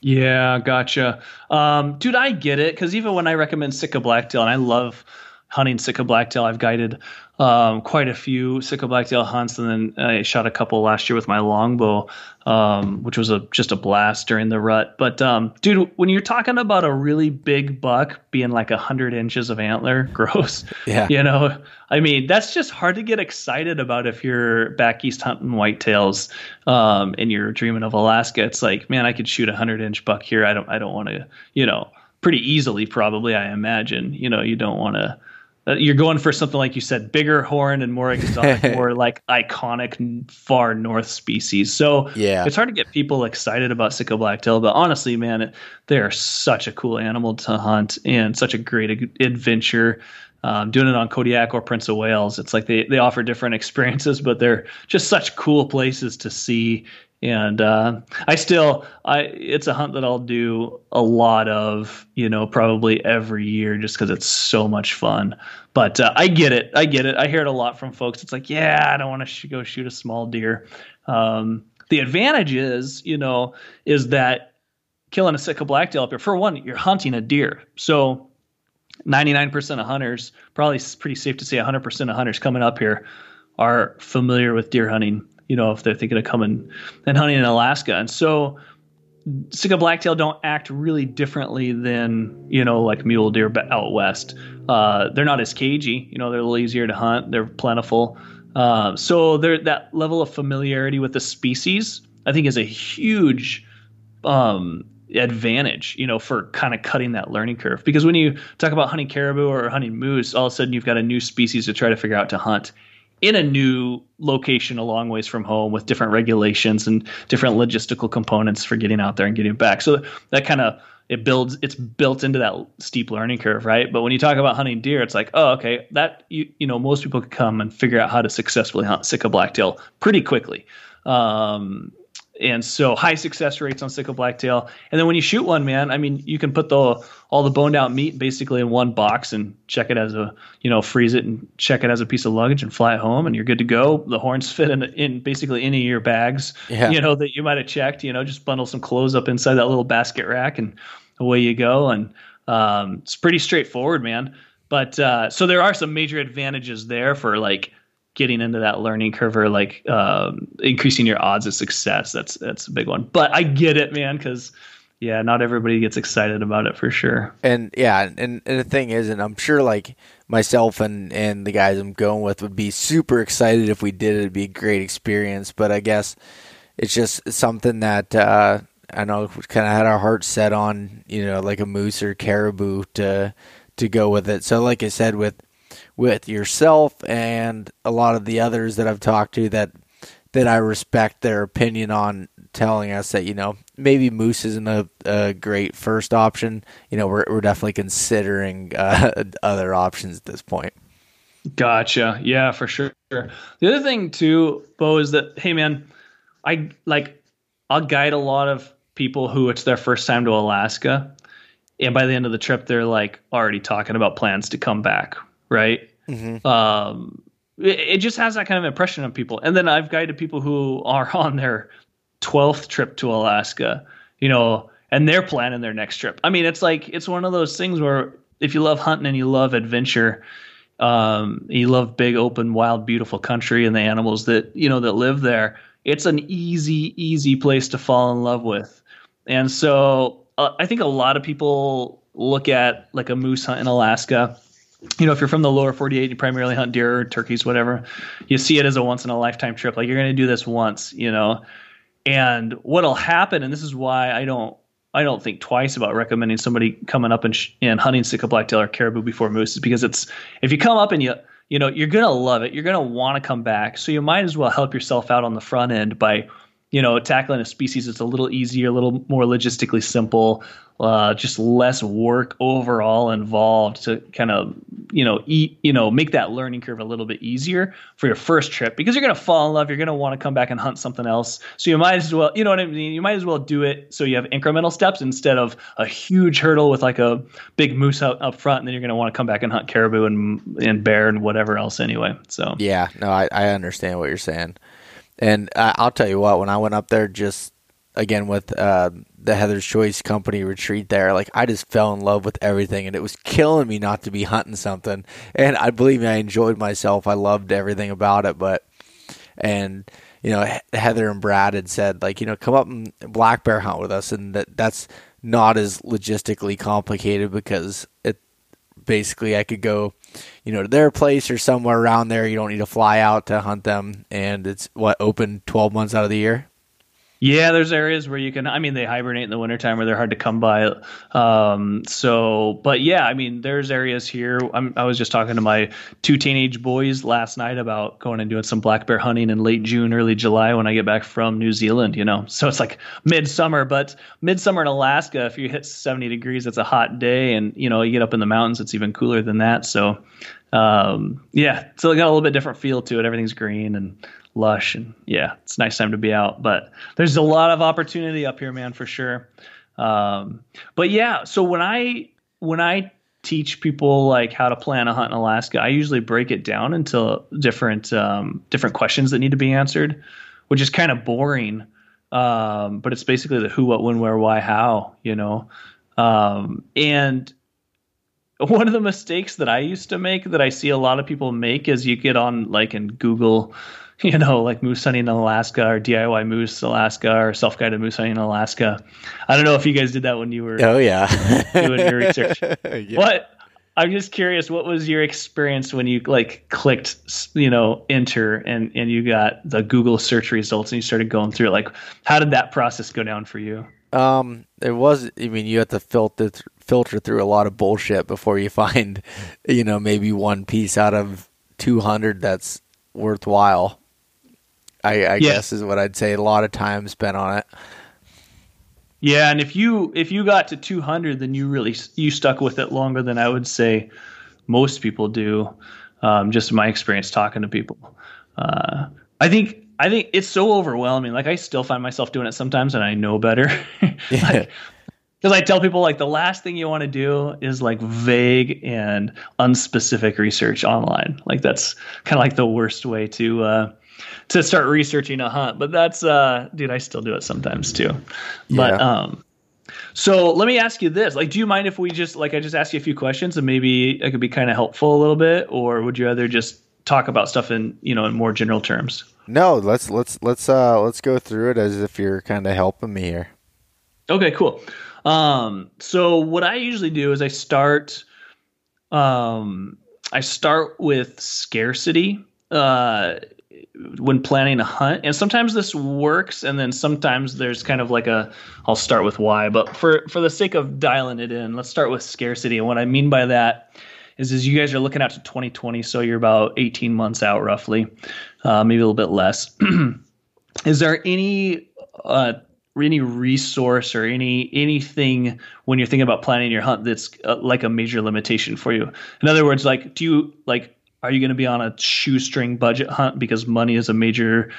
Yeah, gotcha. Um, dude, I get it because even when I recommend Sitka blacktail, and I love hunting Sitka blacktail, I've guided um, quite a few Sitka blacktail hunts, and then I shot a couple last year with my longbow, um, which was a just a blast during the rut. But um, dude, when you're talking about a really big buck being like hundred inches of antler, gross. Yeah. You know, I mean, that's just hard to get excited about if you're back east hunting whitetails um, and you're dreaming of Alaska. It's like, man, I could shoot a hundred inch buck here. I don't, I don't want to, you know, pretty easily, probably. I imagine. You know, you don't want to uh, you're going for something like you said, bigger horn and more exotic, more like iconic far north species. So yeah, it's hard to get people excited about Sitka blacktail. But honestly, man, they are such a cool animal to hunt and such a great adventure. Um, doing it on Kodiak or Prince of Wales, it's like they they offer different experiences, but they're just such cool places to see and uh, I still I it's a hunt that I'll do a lot of you know probably every year just because it's so much fun. But uh, I get it, I get it. I hear it a lot from folks. It's like, yeah, I don't want to sh- go shoot a small deer. Um, the advantage is, you know, is that killing a sick Sitka blacktail up here. For one, you're hunting a deer, so 99% of hunters, probably pretty safe to say 100% of hunters coming up here are familiar with deer hunting you know, if they're thinking of coming and hunting in Alaska. And so Sitka blacktail don't act really differently than, you know, like mule deer out west. Uh, they're not as cagey, you know, they're a little easier to hunt, they're plentiful. Uh, so that level of familiarity with the species, I think, is a huge um, advantage, you know, for kind of cutting that learning curve. Because when you talk about hunting caribou or hunting moose, all of a sudden you've got a new species to try to figure out to hunt in a new location a long ways from home with different regulations and different logistical components for getting out there and getting back. So that kind of it builds it's built into that steep learning curve, right? But when you talk about hunting deer, it's like, oh, okay, that you you know most people could come and figure out how to successfully hunt Sitka blacktail pretty quickly. Um, and so high success rates on Sitka blacktail. And then when you shoot one, man, I mean, you can put the all the boned out meat basically in one box and check it as a you know freeze it and check it as a piece of luggage and fly it home, and you're good to go. The horns fit in in basically any of your bags, yeah. you know that you might have checked. You know, just bundle some clothes up inside that little basket rack, and away you go. And um, it's pretty straightforward, man. But uh, so there are some major advantages there for like getting into that learning curve or like um, increasing your odds of success. That's that's a big one. But I get it, man, because yeah, not everybody gets excited about it for sure. And yeah, and, and the thing is, and I'm sure like myself and and the guys I'm going with would be super excited if we did it. It'd be a great experience. But I guess it's just something that. Uh, I know kind of had our hearts set on, you know, like a moose or caribou to to go with it. So, like I said, with with yourself and a lot of the others that I've talked to that that I respect their opinion on telling us that you know maybe moose isn't a, a great first option. You know, we're we're definitely considering uh, other options at this point. Gotcha. Yeah, for sure. The other thing too, Beau, is that hey man, I like I'll guide a lot of people who it's their first time to Alaska, and by the end of the trip, they're like already talking about plans to come back, right? Mm-hmm. Um, it, it just has that kind of impression on people. And then I've guided people who are on their 12th trip to Alaska, you know, and they're planning their next trip. I mean, it's like, it's one of those things where if you love hunting and you love adventure, um, you love big, open, wild, beautiful country and the animals that, you know, that live there, it's an easy, easy place to fall in love with. And so uh, I think a lot of people look at like a moose hunt in Alaska you know, if you're from the lower 48, you primarily hunt deer, or turkeys, whatever, you see it as a once in a lifetime trip. Like you're going to do this once, you know. And what'll happen, and this is why I don't, I don't think twice about recommending somebody coming up and, sh- and hunting Sitka blacktail or caribou before moose, is because it's if you come up and you, you know, you're going to love it. You're going to want to come back. So you might as well help yourself out on the front end by you know, tackling a species that's a little easier, a little more logistically simple, uh, just less work overall involved to kind of, you know, eat, you know, make that learning curve a little bit easier for your first trip because you're going to fall in love. You're going to want to come back and hunt something else. So you might as well, you know what I mean? You might as well do it so you have incremental steps instead of a huge hurdle with like a big moose out up front. And then you're going to want to come back and hunt caribou and, and bear and whatever else anyway. So, yeah, no, I, I understand what you're saying. And I, I'll tell you what, when I went up there just again with uh, the Heather's Choice Company retreat there, like I just fell in love with everything, and it was killing me not to be hunting something. And I believe me, I enjoyed myself. I loved everything about it, but and you know Heather and Brad had said like you know come up and black bear hunt with us, and that that's not as logistically complicated because it basically I could go you know to their place or somewhere around there. You don't need to fly out to hunt them, and it's what open twelve months out of the year. Yeah, there's areas where you can. I mean, they hibernate in the wintertime where they're hard to come by. Um, so, but yeah, I mean, there's areas here. I'm, i was just talking to my two teenage boys last night about going and doing some black bear hunting in late June, early July when I get back from New Zealand. You know, so it's like midsummer, but midsummer in Alaska, if you hit 70 degrees, it's a hot day, and you know, you get up in the mountains, it's even cooler than that. So, um, yeah, so it got a little bit different feel to it. Everything's green and lush and yeah, it's a nice time to be out. But there's a lot of opportunity up here, man, for sure. Um, but yeah, so when I when I teach people like how to plan a hunt in Alaska, I usually break it down into different um, different questions that need to be answered, which is kind of boring. Um, but it's basically the who, what, when, where, why, how, you know. Um, and one of the mistakes that I used to make that I see a lot of people make is you get on like in Google you know, like moose hunting in Alaska or DIY moose Alaska or self guided moose hunting in Alaska. I don't know if you guys did that when you were oh yeah doing your research. yeah. What I'm just curious, what was your experience when you like clicked, you know, enter and and you got the Google search results and you started going through it? Like, how did that process go down for you? Um, it was. I mean, you had to filter filter through a lot of bullshit before you find, you know, maybe one piece out of 200 that's worthwhile. I, I yeah. guess is what I'd say. A lot of time spent on it. Yeah, and if you if you got to 200, then you really you stuck with it longer than I would say most people do. Um, just my experience talking to people. Uh, I think I think it's so overwhelming. Like I still find myself doing it sometimes, and I know better. like, because I tell people like the last thing you want to do is like vague and unspecific research online. Like that's kind of like the worst way to uh, to start researching a hunt. But that's uh dude, I still do it sometimes too. Yeah. But um so let me ask you this. Like do you mind if we just like I just ask you a few questions and maybe I could be kind of helpful a little bit or would you rather just talk about stuff in, you know, in more general terms? No, let's let's let's uh let's go through it as if you're kind of helping me here. Okay, cool. Um so what I usually do is I start um I start with scarcity. Uh, when planning a hunt and sometimes this works and then sometimes there's kind of like a i'll start with why but for for the sake of dialing it in let's start with scarcity and what i mean by that is is you guys are looking out to 2020 so you're about 18 months out roughly uh, maybe a little bit less is there any uh, any resource or any anything when you're thinking about planning your hunt that's uh, like a major limitation for you? In other words like do you like are you going to be on a shoestring budget hunt because money is a major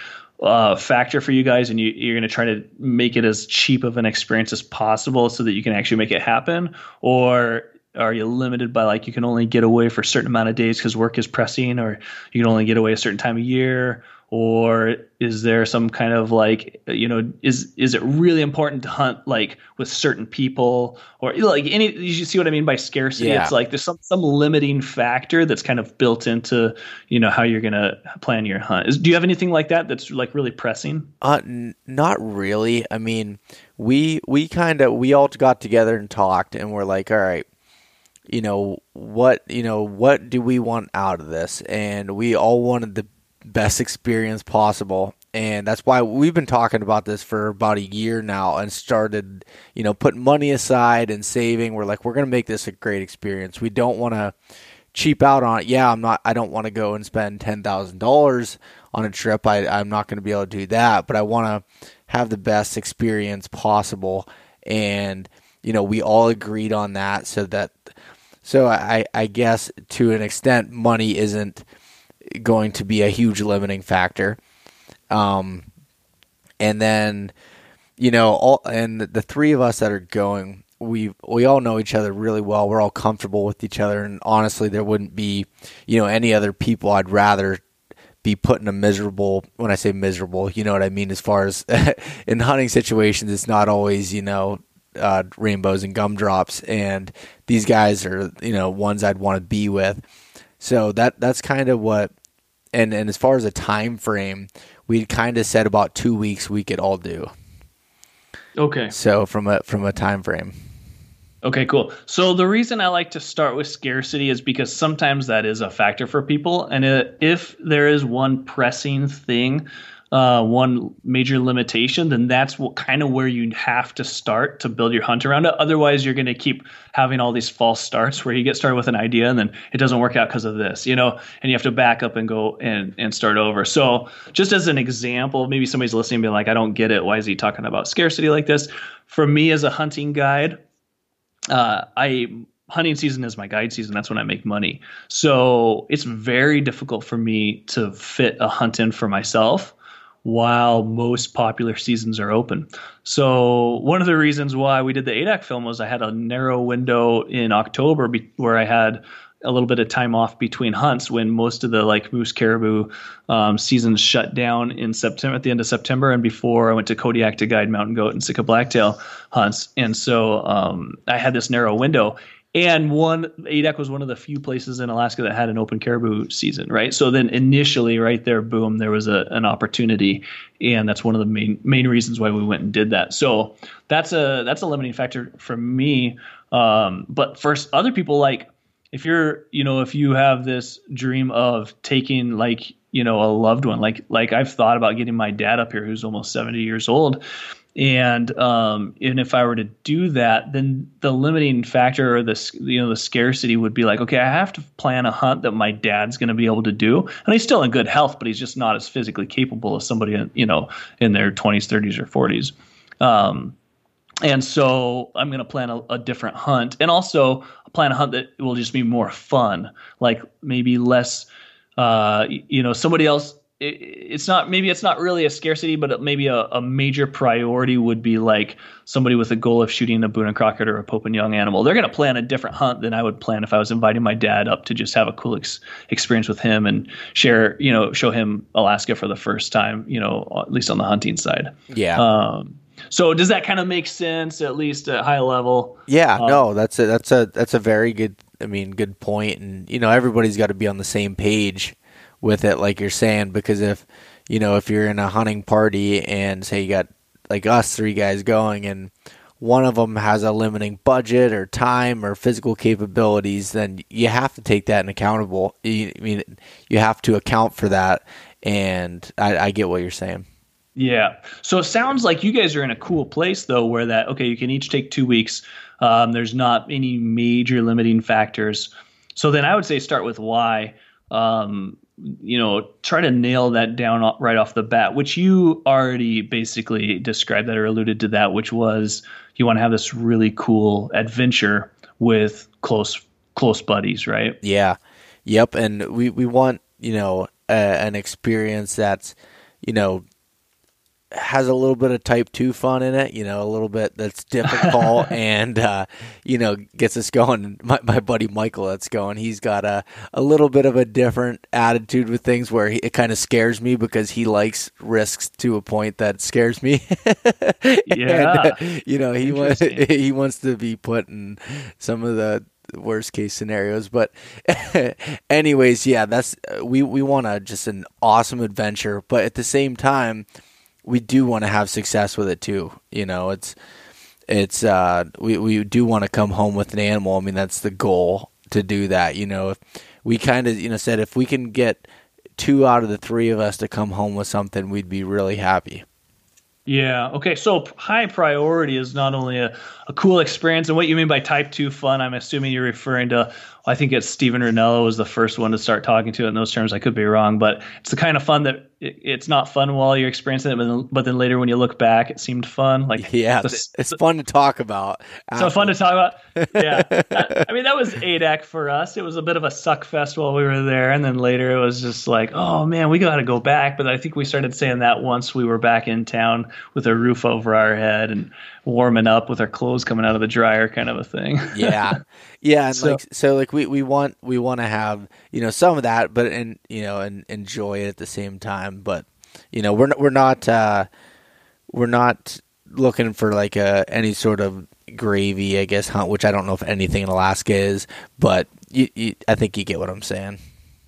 uh, factor for you guys, and you, you're going to try to make it as cheap of an experience as possible so that you can actually make it happen, or are you limited by like you can only get away for a certain amount of days because work is pressing, or you can only get away a certain time of year, or is there some kind of like you know is is it really important to hunt like with certain people? Or like any you see what i mean by scarcity? Yeah. it's like there's some some limiting factor that's kind of built into you know how you're gonna plan your hunt. Is, do you have anything like that that's like really pressing? Uh n- not really. I mean we we kind of we all got together and talked and we're like all right you know what you know what do we want out of this? And we all wanted the best experience possible. And that's why we've been talking about this for about a year now and started, you know, putting money aside and saving. We're like, we're going to make this a great experience. We don't want to cheap out on it. Yeah, I'm not, I don't want to go and spend $10,000 on a trip. I, I'm not going to be able to do that, but I want to have the best experience possible. And, you know, we all agreed on that so that, so I, I guess to an extent, money isn't going to be a huge limiting factor. Um, and then, you know, all and the three of us that are going, we we all know each other really well. We're all comfortable with each other, and honestly, there wouldn't be, you know, any other people I'd rather be put in a miserable when I say miserable, you know what I mean as far as in hunting situations it's not always, you know, uh, rainbows and gumdrops and these guys are, you know, ones I'd want to be with. So that that's kind of what and and as far as a time frame, we kind of said about 2 weeks we could all do. Okay. So from a from a time frame. Okay, cool. So the reason I like to start with scarcity is because sometimes that is a factor for people, and if there is one pressing thing, uh, one major limitation, then that's what kind of where you have to start to build your hunt around it. Otherwise, you're going to keep having all these false starts where you get started with an idea and then it doesn't work out because of this, you know, and you have to back up and go and and start over. So, just as an example, maybe somebody's listening being like, "I don't get it. Why is he talking about scarcity like this?" For me, as a hunting guide uh, I hunting season is my guide season. That's when I make money. So it's very difficult for me to fit a hunt in for myself while most popular seasons are open. So one of the reasons why we did the Adak film was I had a narrow window in October be- where I had a little bit of time off between hunts when most of the like moose caribou um, seasons shut down in September at the end of September and before I went to Kodiak to guide mountain goat and Sitka blacktail hunts and so um, I had this narrow window and one Adak was one of the few places in Alaska that had an open caribou season, right? So then initially, right there, boom, there was a, an opportunity, and that's one of the main main reasons why we went and did that. So that's a that's a limiting factor for me. Um, but for other people, like if you're you know if you have this dream of taking like you know a loved one like like i've thought about getting my dad up here who's almost 70 years old and um and if i were to do that then the limiting factor or the you know the scarcity would be like okay i have to plan a hunt that my dad's going to be able to do and he's still in good health but he's just not as physically capable as somebody in, you know in their 20s 30s or 40s um and so I'm going to plan a, a, different hunt, and also plan a hunt that will just be more fun, like maybe less. Uh, you know, somebody else. It, it's not maybe it's not really a scarcity, but maybe a, a, major priority would be like somebody with a goal of shooting a Boone and Crockett or a Pope and Young animal. They're going to plan a different hunt than I would plan if I was inviting my dad up to just have a cool ex- experience with him and share, you know, show him Alaska for the first time. You know, at least on the hunting side. Yeah. Um, so does that kind of make sense at least at high level? Yeah, um, no, that's a that's a that's a very good I mean good point and you know everybody's got to be on the same page with it like you're saying because if you know if you're in a hunting party and say you got like us three guys going and one of them has a limiting budget or time or physical capabilities, then you have to take that in accountable. I mean, you have to account for that, and I, I get what you're saying. Yeah. So it sounds like you guys are in a cool place though, where that okay, you can each take two weeks. Um, there's not any major limiting factors. So then I would say start with why. Um, you know, try to nail that down right off the bat, which you already basically described that or alluded to that, which was you want to have this really cool adventure with close close buddies, right? Yeah. Yep. And we we want you know a, an experience that's you know has a little bit of type 2 fun in it, you know, a little bit that's difficult and, uh, you know, gets us going. My, my buddy Michael that's going, he's got a, a little bit of a different attitude with things where he, it kind of scares me because he likes risks to a point that scares me. yeah. And, you know, he wants, he wants to be put in some of the, worst case scenarios but anyways yeah that's we we want a just an awesome adventure but at the same time we do want to have success with it too. You know, it's it's uh, we we do want to come home with an animal. I mean, that's the goal to do that. You know, if we kind of you know said if we can get two out of the three of us to come home with something, we'd be really happy. Yeah. Okay. So high priority is not only a, a cool experience, and what you mean by type two fun, I'm assuming you're referring to I think it's Steven Rinella was the first one to start talking to it in those terms. I could be wrong, but it's the kind of fun that it, it's not fun while you're experiencing it, but then, but then later when you look back, it seemed fun. Like yeah, the, it's fun to talk about. So fun to talk about. Yeah, that, I mean that was Adak for us. It was a bit of a suck fest while we were there, and then later it was just like, oh man, we got to go back. But I think we started saying that once we were back in town with a roof over our head and warming up with our clothes coming out of the dryer, kind of a thing. yeah, yeah, and so, like so, like like we, we want we want to have you know some of that, but and you know and enjoy it at the same time. But you know we're not, we're not uh, we're not looking for like a any sort of gravy, I guess hunt, which I don't know if anything in Alaska is, but you, you, I think you get what I'm saying.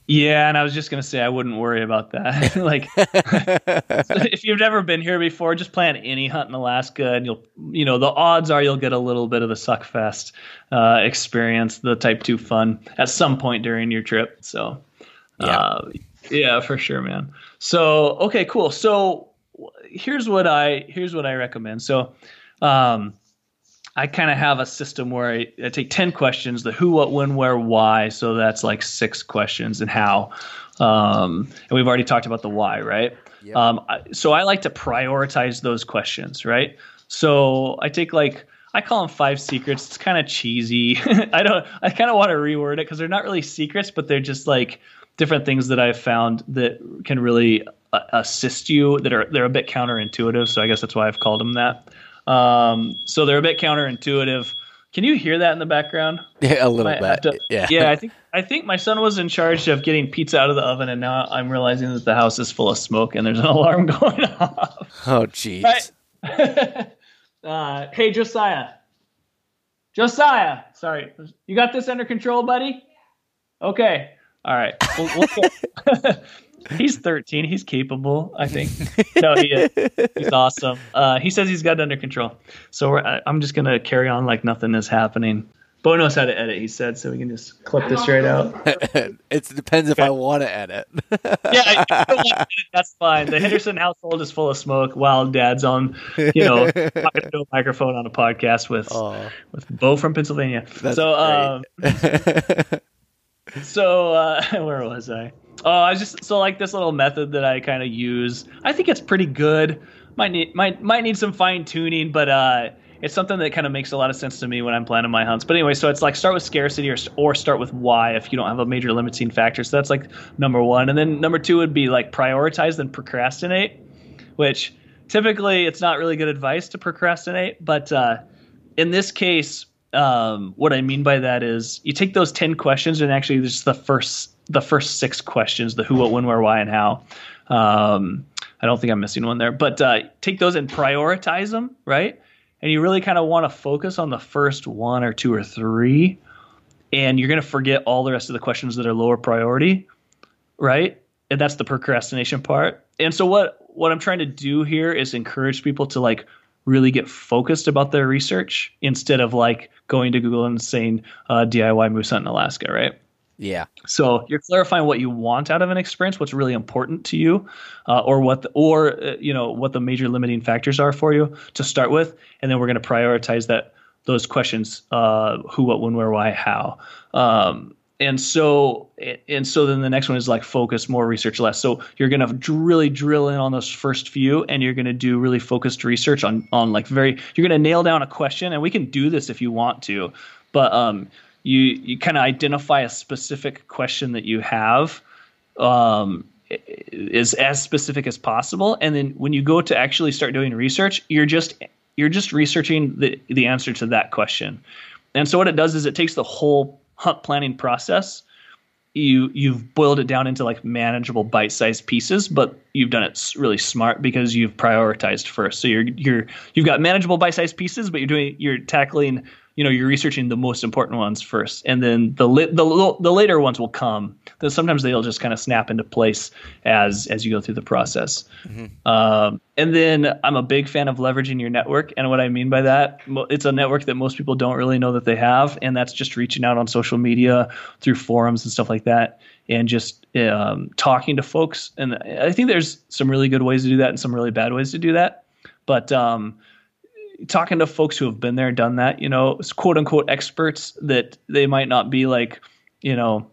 Yeah, and I was just gonna say I wouldn't worry about that. like, if you've never been here before, just plan any hunt in Alaska, and you'll, you know, the odds are you'll get a little bit of the suckfest uh, experience, the Type Two fun at some point during your trip. So, yeah, uh, yeah, for sure, man. So, okay, cool. So, here's what I here's what I recommend. So, um, I kind of have a system where I, I, take 10 questions the who, what, when, where, why. So that's like six questions and how. Um, and we've already talked about the why, right? Yep. Um, so I like to prioritize those questions, right? So I take like, I call them five secrets. It's kind of cheesy. I don't, I kind of want to reword it because they're not really secrets, but they're just like different things that I've found that can really uh, assist you that are, they're a bit counterintuitive. So I guess that's why I've called them that. Um, so they're a bit counterintuitive. Can you hear that in the background? Yeah, a little bit. To, yeah. Yeah, I think I think my son was in charge of getting pizza out of the oven, and now I'm realizing that the house is full of smoke and there's an alarm going off. Oh, jeez. Uh, hey, Josiah. Josiah, sorry, you got this under control, buddy? Okay. All right. We'll, we'll he's 13. He's capable, I think. no, he is. He's awesome. Uh, he says he's got it under control. So I'm just going to carry on like nothing is happening. Beau knows how to edit, he said, so we can just clip this right out. it depends if I want to edit. yeah, edit, that's fine. The Henderson household is full of smoke while dad's on, you know, talking to a microphone on a podcast with oh, with Beau from Pennsylvania. so, um, so uh, where was I? Oh, I was just so like this little method that I kind of use. I think it's pretty good. Might need might might need some fine tuning, but uh, it's something that kind of makes a lot of sense to me when I'm planning my hunts. But anyway, so it's like start with scarcity or or start with why if you don't have a major limiting factor. So that's like number one, and then number two would be like prioritize then procrastinate, which typically it's not really good advice to procrastinate, but uh, in this case. Um, what I mean by that is you take those 10 questions and actually just the first the first six questions: the who, what, when, where, why, and how. Um, I don't think I'm missing one there, but uh, take those and prioritize them, right? And you really kind of want to focus on the first one or two or three, and you're going to forget all the rest of the questions that are lower priority, right? And that's the procrastination part. And so what what I'm trying to do here is encourage people to like really get focused about their research instead of like going to Google and saying uh, DIY moose hunt in Alaska, right? Yeah. So you're clarifying what you want out of an experience, what's really important to you, uh, or what, the, or uh, you know, what the major limiting factors are for you to start with, and then we're going to prioritize that those questions: uh, who, what, when, where, why, how. Um, and so, and so then the next one is like focus more, research less. So you're going to really drill in on those first few, and you're going to do really focused research on on like very. You're going to nail down a question, and we can do this if you want to, but um, you you kind of identify a specific question that you have um, is as specific as possible and then when you go to actually start doing research you're just you're just researching the the answer to that question. And so what it does is it takes the whole hunt planning process. You you've boiled it down into like manageable bite-sized pieces but you've done it really smart because you've prioritized first. So you're you're you've got manageable bite-sized pieces but you're doing you're tackling you know you're researching the most important ones first and then the the the later ones will come then sometimes they'll just kind of snap into place as as you go through the process mm-hmm. um, and then i'm a big fan of leveraging your network and what i mean by that it's a network that most people don't really know that they have and that's just reaching out on social media through forums and stuff like that and just um, talking to folks and i think there's some really good ways to do that and some really bad ways to do that but um, talking to folks who have been there, done that, you know, quote unquote experts that they might not be like, you know,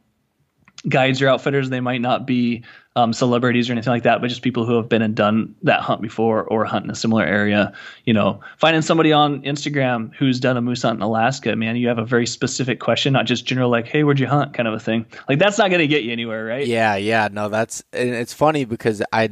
guides or outfitters. They might not be um, celebrities or anything like that, but just people who have been and done that hunt before or hunt in a similar area. You know, finding somebody on Instagram who's done a moose hunt in Alaska, man, you have a very specific question, not just general like, "Hey, where'd you hunt?" kind of a thing. Like that's not going to get you anywhere, right? Yeah, yeah, no, that's and it's funny because I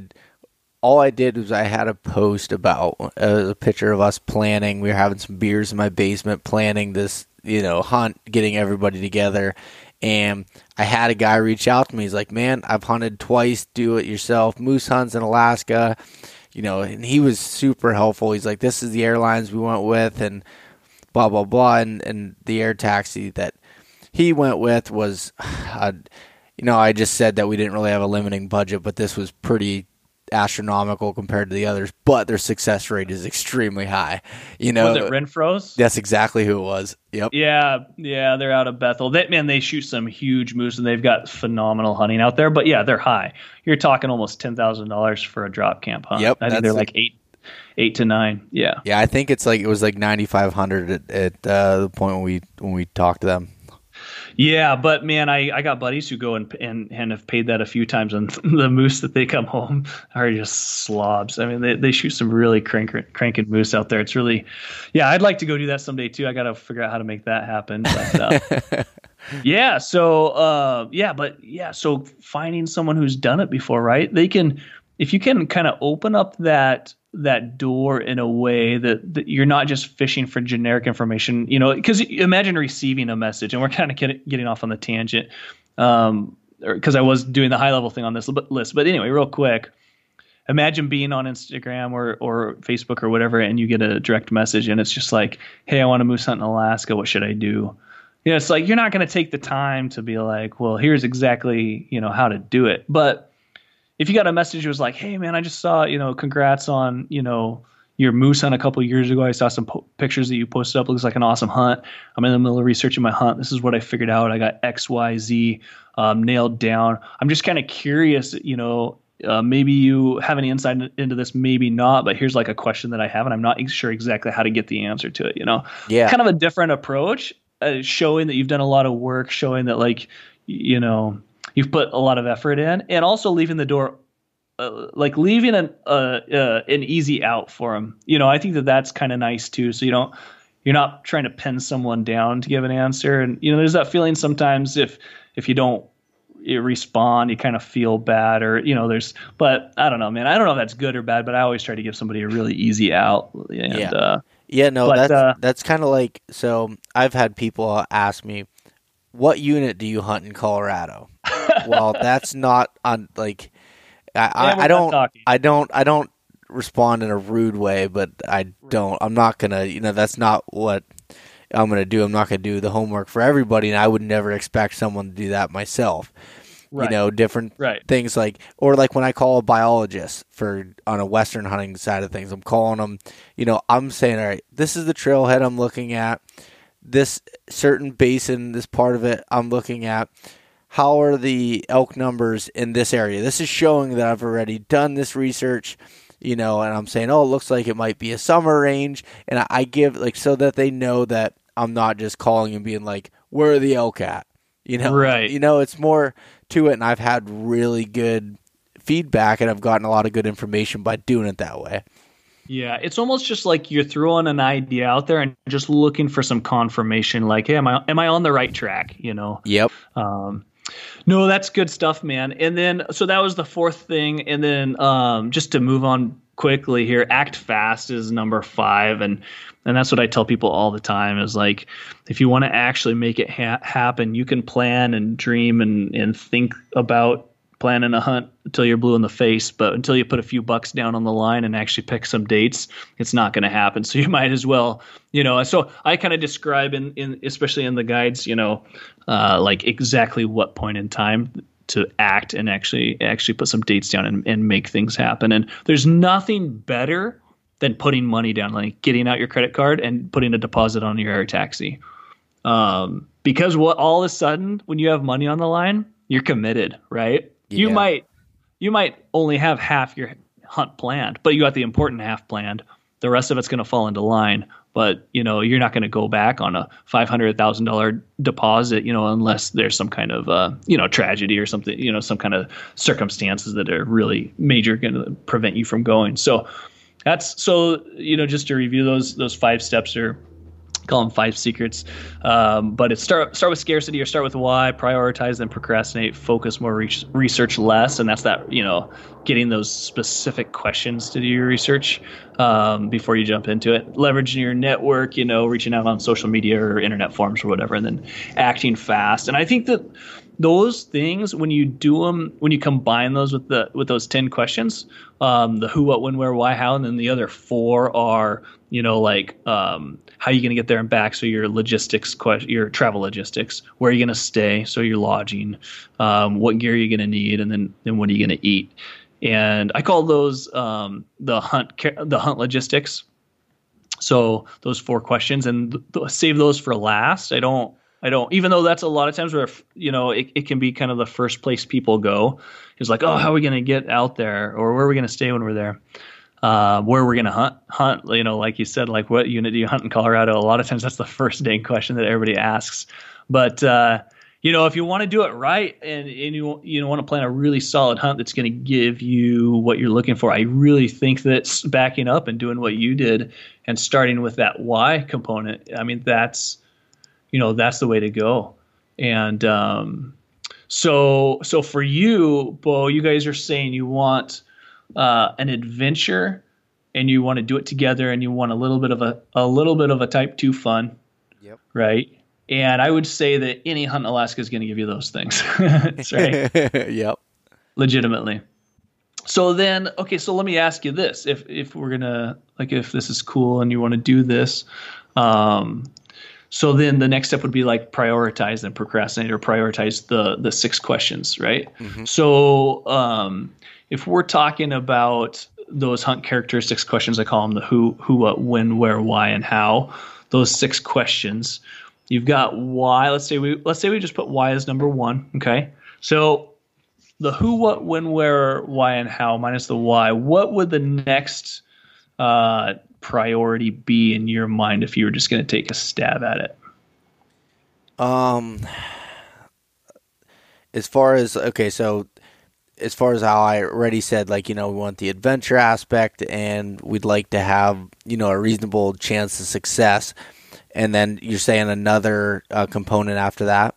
all I did was I had a post about uh, a picture of us planning. We were having some beers in my basement, planning this, you know, hunt, getting everybody together, And I had a guy reach out to me. He's like, "Man, I've hunted twice. Do it yourself. Moose hunts in Alaska." You know, and he was super helpful. He's like, "This is the airlines we went with," and blah blah blah. And and the air taxi that he went with was, uh, you know, I just said that we didn't really have a limiting budget, but this was pretty astronomical compared to the others, but their success rate is extremely high. You know, was it Renfro's? That's exactly who it was. Yep. Yeah, yeah, they're out of Bethel. That man, they shoot some huge moose, and they've got phenomenal hunting out there. But yeah, they're high. You're talking almost ten thousand dollars for a drop camp hunt. Yep, I think they're like eight, eight to nine. Yeah. Yeah, I think it's like it was like ninety five hundred at, at uh, the point when we when we talked to them. Yeah, but man, I, I got buddies who go and, and and have paid that a few times, and the moose that they come home are just slobs. I mean, they, they shoot some really crank, cranking moose out there. It's really, yeah, I'd like to go do that someday too. I got to figure out how to make that happen. But, uh, yeah, so uh, yeah, but yeah, so finding someone who's done it before, right? They can, if you can kind of open up that that door in a way that, that you're not just fishing for generic information, you know, because imagine receiving a message, and we're kind of getting, off on the tangent, um, because I was doing the high level thing on this list. But anyway, real quick, imagine being on Instagram or or Facebook or whatever, and you get a direct message, and it's just like, "Hey, I want to moose hunt in Alaska. What should I do?" You know, it's like you're not going to take the time to be like, "Well, here's exactly you know how to do it," but if you got a message that was like, "Hey man, I just saw you know, congrats on you know your moose hunt a couple years ago. I saw some po- pictures that you posted up. Looks like an awesome hunt. I'm in the middle of researching my hunt. This is what I figured out. I got X, Y, Z um, nailed down. I'm just kind of curious, you know." Uh, maybe you have any insight into this, maybe not, but here's like a question that I have, and I'm not sure exactly how to get the answer to it. You know, yeah, kind of a different approach, uh, showing that you've done a lot of work, showing that like, you know, you've put a lot of effort in, and also leaving the door uh, like leaving an uh, uh, an easy out for them. You know, I think that that's kind of nice too. So you don't you're not trying to pin someone down to give an answer, and you know, there's that feeling sometimes if if you don't you respond, you kind of feel bad, or you know, there's. But I don't know, man. I don't know if that's good or bad, but I always try to give somebody a really easy out. And, yeah. Uh, yeah, no, but, that's uh, that's kind of like so. I've had people ask me, "What unit do you hunt in Colorado?" Well, that's not on like I, I, I don't I don't I don't respond in a rude way, but I don't I'm not gonna you know that's not what I'm gonna do. I'm not gonna do the homework for everybody, and I would never expect someone to do that myself. Right. You know, different right. things like, or like when I call a biologist for on a western hunting side of things, I'm calling them. You know, I'm saying, all right, this is the trailhead I'm looking at. This certain basin, this part of it, I'm looking at how are the elk numbers in this area? This is showing that I've already done this research, you know, and I'm saying, oh, it looks like it might be a summer range. And I, give, like, so that they know that I'm not just calling and being like, where are the elk at? You know, right. You know, it's more to it. And I've had really good feedback and I've gotten a lot of good information by doing it that way. Yeah, it's almost just like you're throwing an idea out there and just looking for some confirmation. Like, hey, am I am I on the right track? You know. Yep. Um, no, that's good stuff, man. And then, so that was the fourth thing. And then, um, just to move on quickly here, act fast is number five, and and that's what I tell people all the time is like, if you want to actually make it ha- happen, you can plan and dream and and think about planning a hunt until you're blue in the face, but until you put a few bucks down on the line and actually pick some dates, it's not going to happen. So you might as well, you know. So I kind of describe in, in especially in the guides, you know, uh, like exactly what point in time to act and actually actually put some dates down and, and make things happen. And there's nothing better than putting money down, like getting out your credit card and putting a deposit on your air taxi. Um, because what all of a sudden when you have money on the line, you're committed, right? Yeah. You might you might only have half your hunt planned, but you got the important half planned. The rest of it's going to fall into line. But you know you're not going to go back on a five hundred thousand dollar deposit, you know, unless there's some kind of uh, you know tragedy or something, you know, some kind of circumstances that are really major going to prevent you from going. So that's so you know just to review those those five steps are call them five secrets. Um, but it's start start with scarcity or start with why, prioritize, then procrastinate, focus more, re- research less, and that's that you know getting those specific questions to do your research um, before you jump into it. Leveraging your network, you know, reaching out on social media or internet forums or whatever, and then acting fast. And I think that those things when you do them when you combine those with the with those 10 questions um, the who what when where why how and then the other four are you know like um, how are you going to get there and back. So your logistics your travel logistics where are you going to stay so your lodging um, what gear are you going to need and then then what are you going to eat. And i call those um, the hunt the hunt logistics. So those four questions and th- save those for last. I don't I don't, even though that's a lot of times where, you know, it, it can be kind of the first place people go is like, oh, how are we going to get out there? Or where are we going to stay when we're there? Uh, where we're going to hunt, hunt, you know, like you said, like what unit do you hunt in Colorado? A lot of times that's the first dang question that everybody asks. But, uh, you know, if you want to do it right and, and you you want to plan a really solid hunt that's going to give you what you're looking for, I really think that backing up and doing what you did and starting with that why component, I mean, that's you know that's the way to go. And um, so so for you Beau you guys are saying you want uh, an adventure and you want to do it together and you want a little bit of a a little bit of a type 2 fun. Yep. Right? And i would say that any hunt in alaska is going to give you those things. That's right. Yep. Legitimately. So then okay so let me ask you this. If if we're gonna like if this is cool and you want to do this um so then the next step would be like prioritize and procrastinate or prioritize the the six questions, right? Mm-hmm. So um, if we're talking about those hunt characteristics questions, I call them the who, who, what, when, where, why, and how. Those six questions. You've got why. Let's say we let's say we just put why as number one. Okay. So the who, what, when, where, why, and how minus the why. What would the next uh, priority be in your mind if you were just going to take a stab at it? Um, as far as okay, so as far as how I already said, like you know, we want the adventure aspect, and we'd like to have you know a reasonable chance of success. And then you're saying another uh, component after that.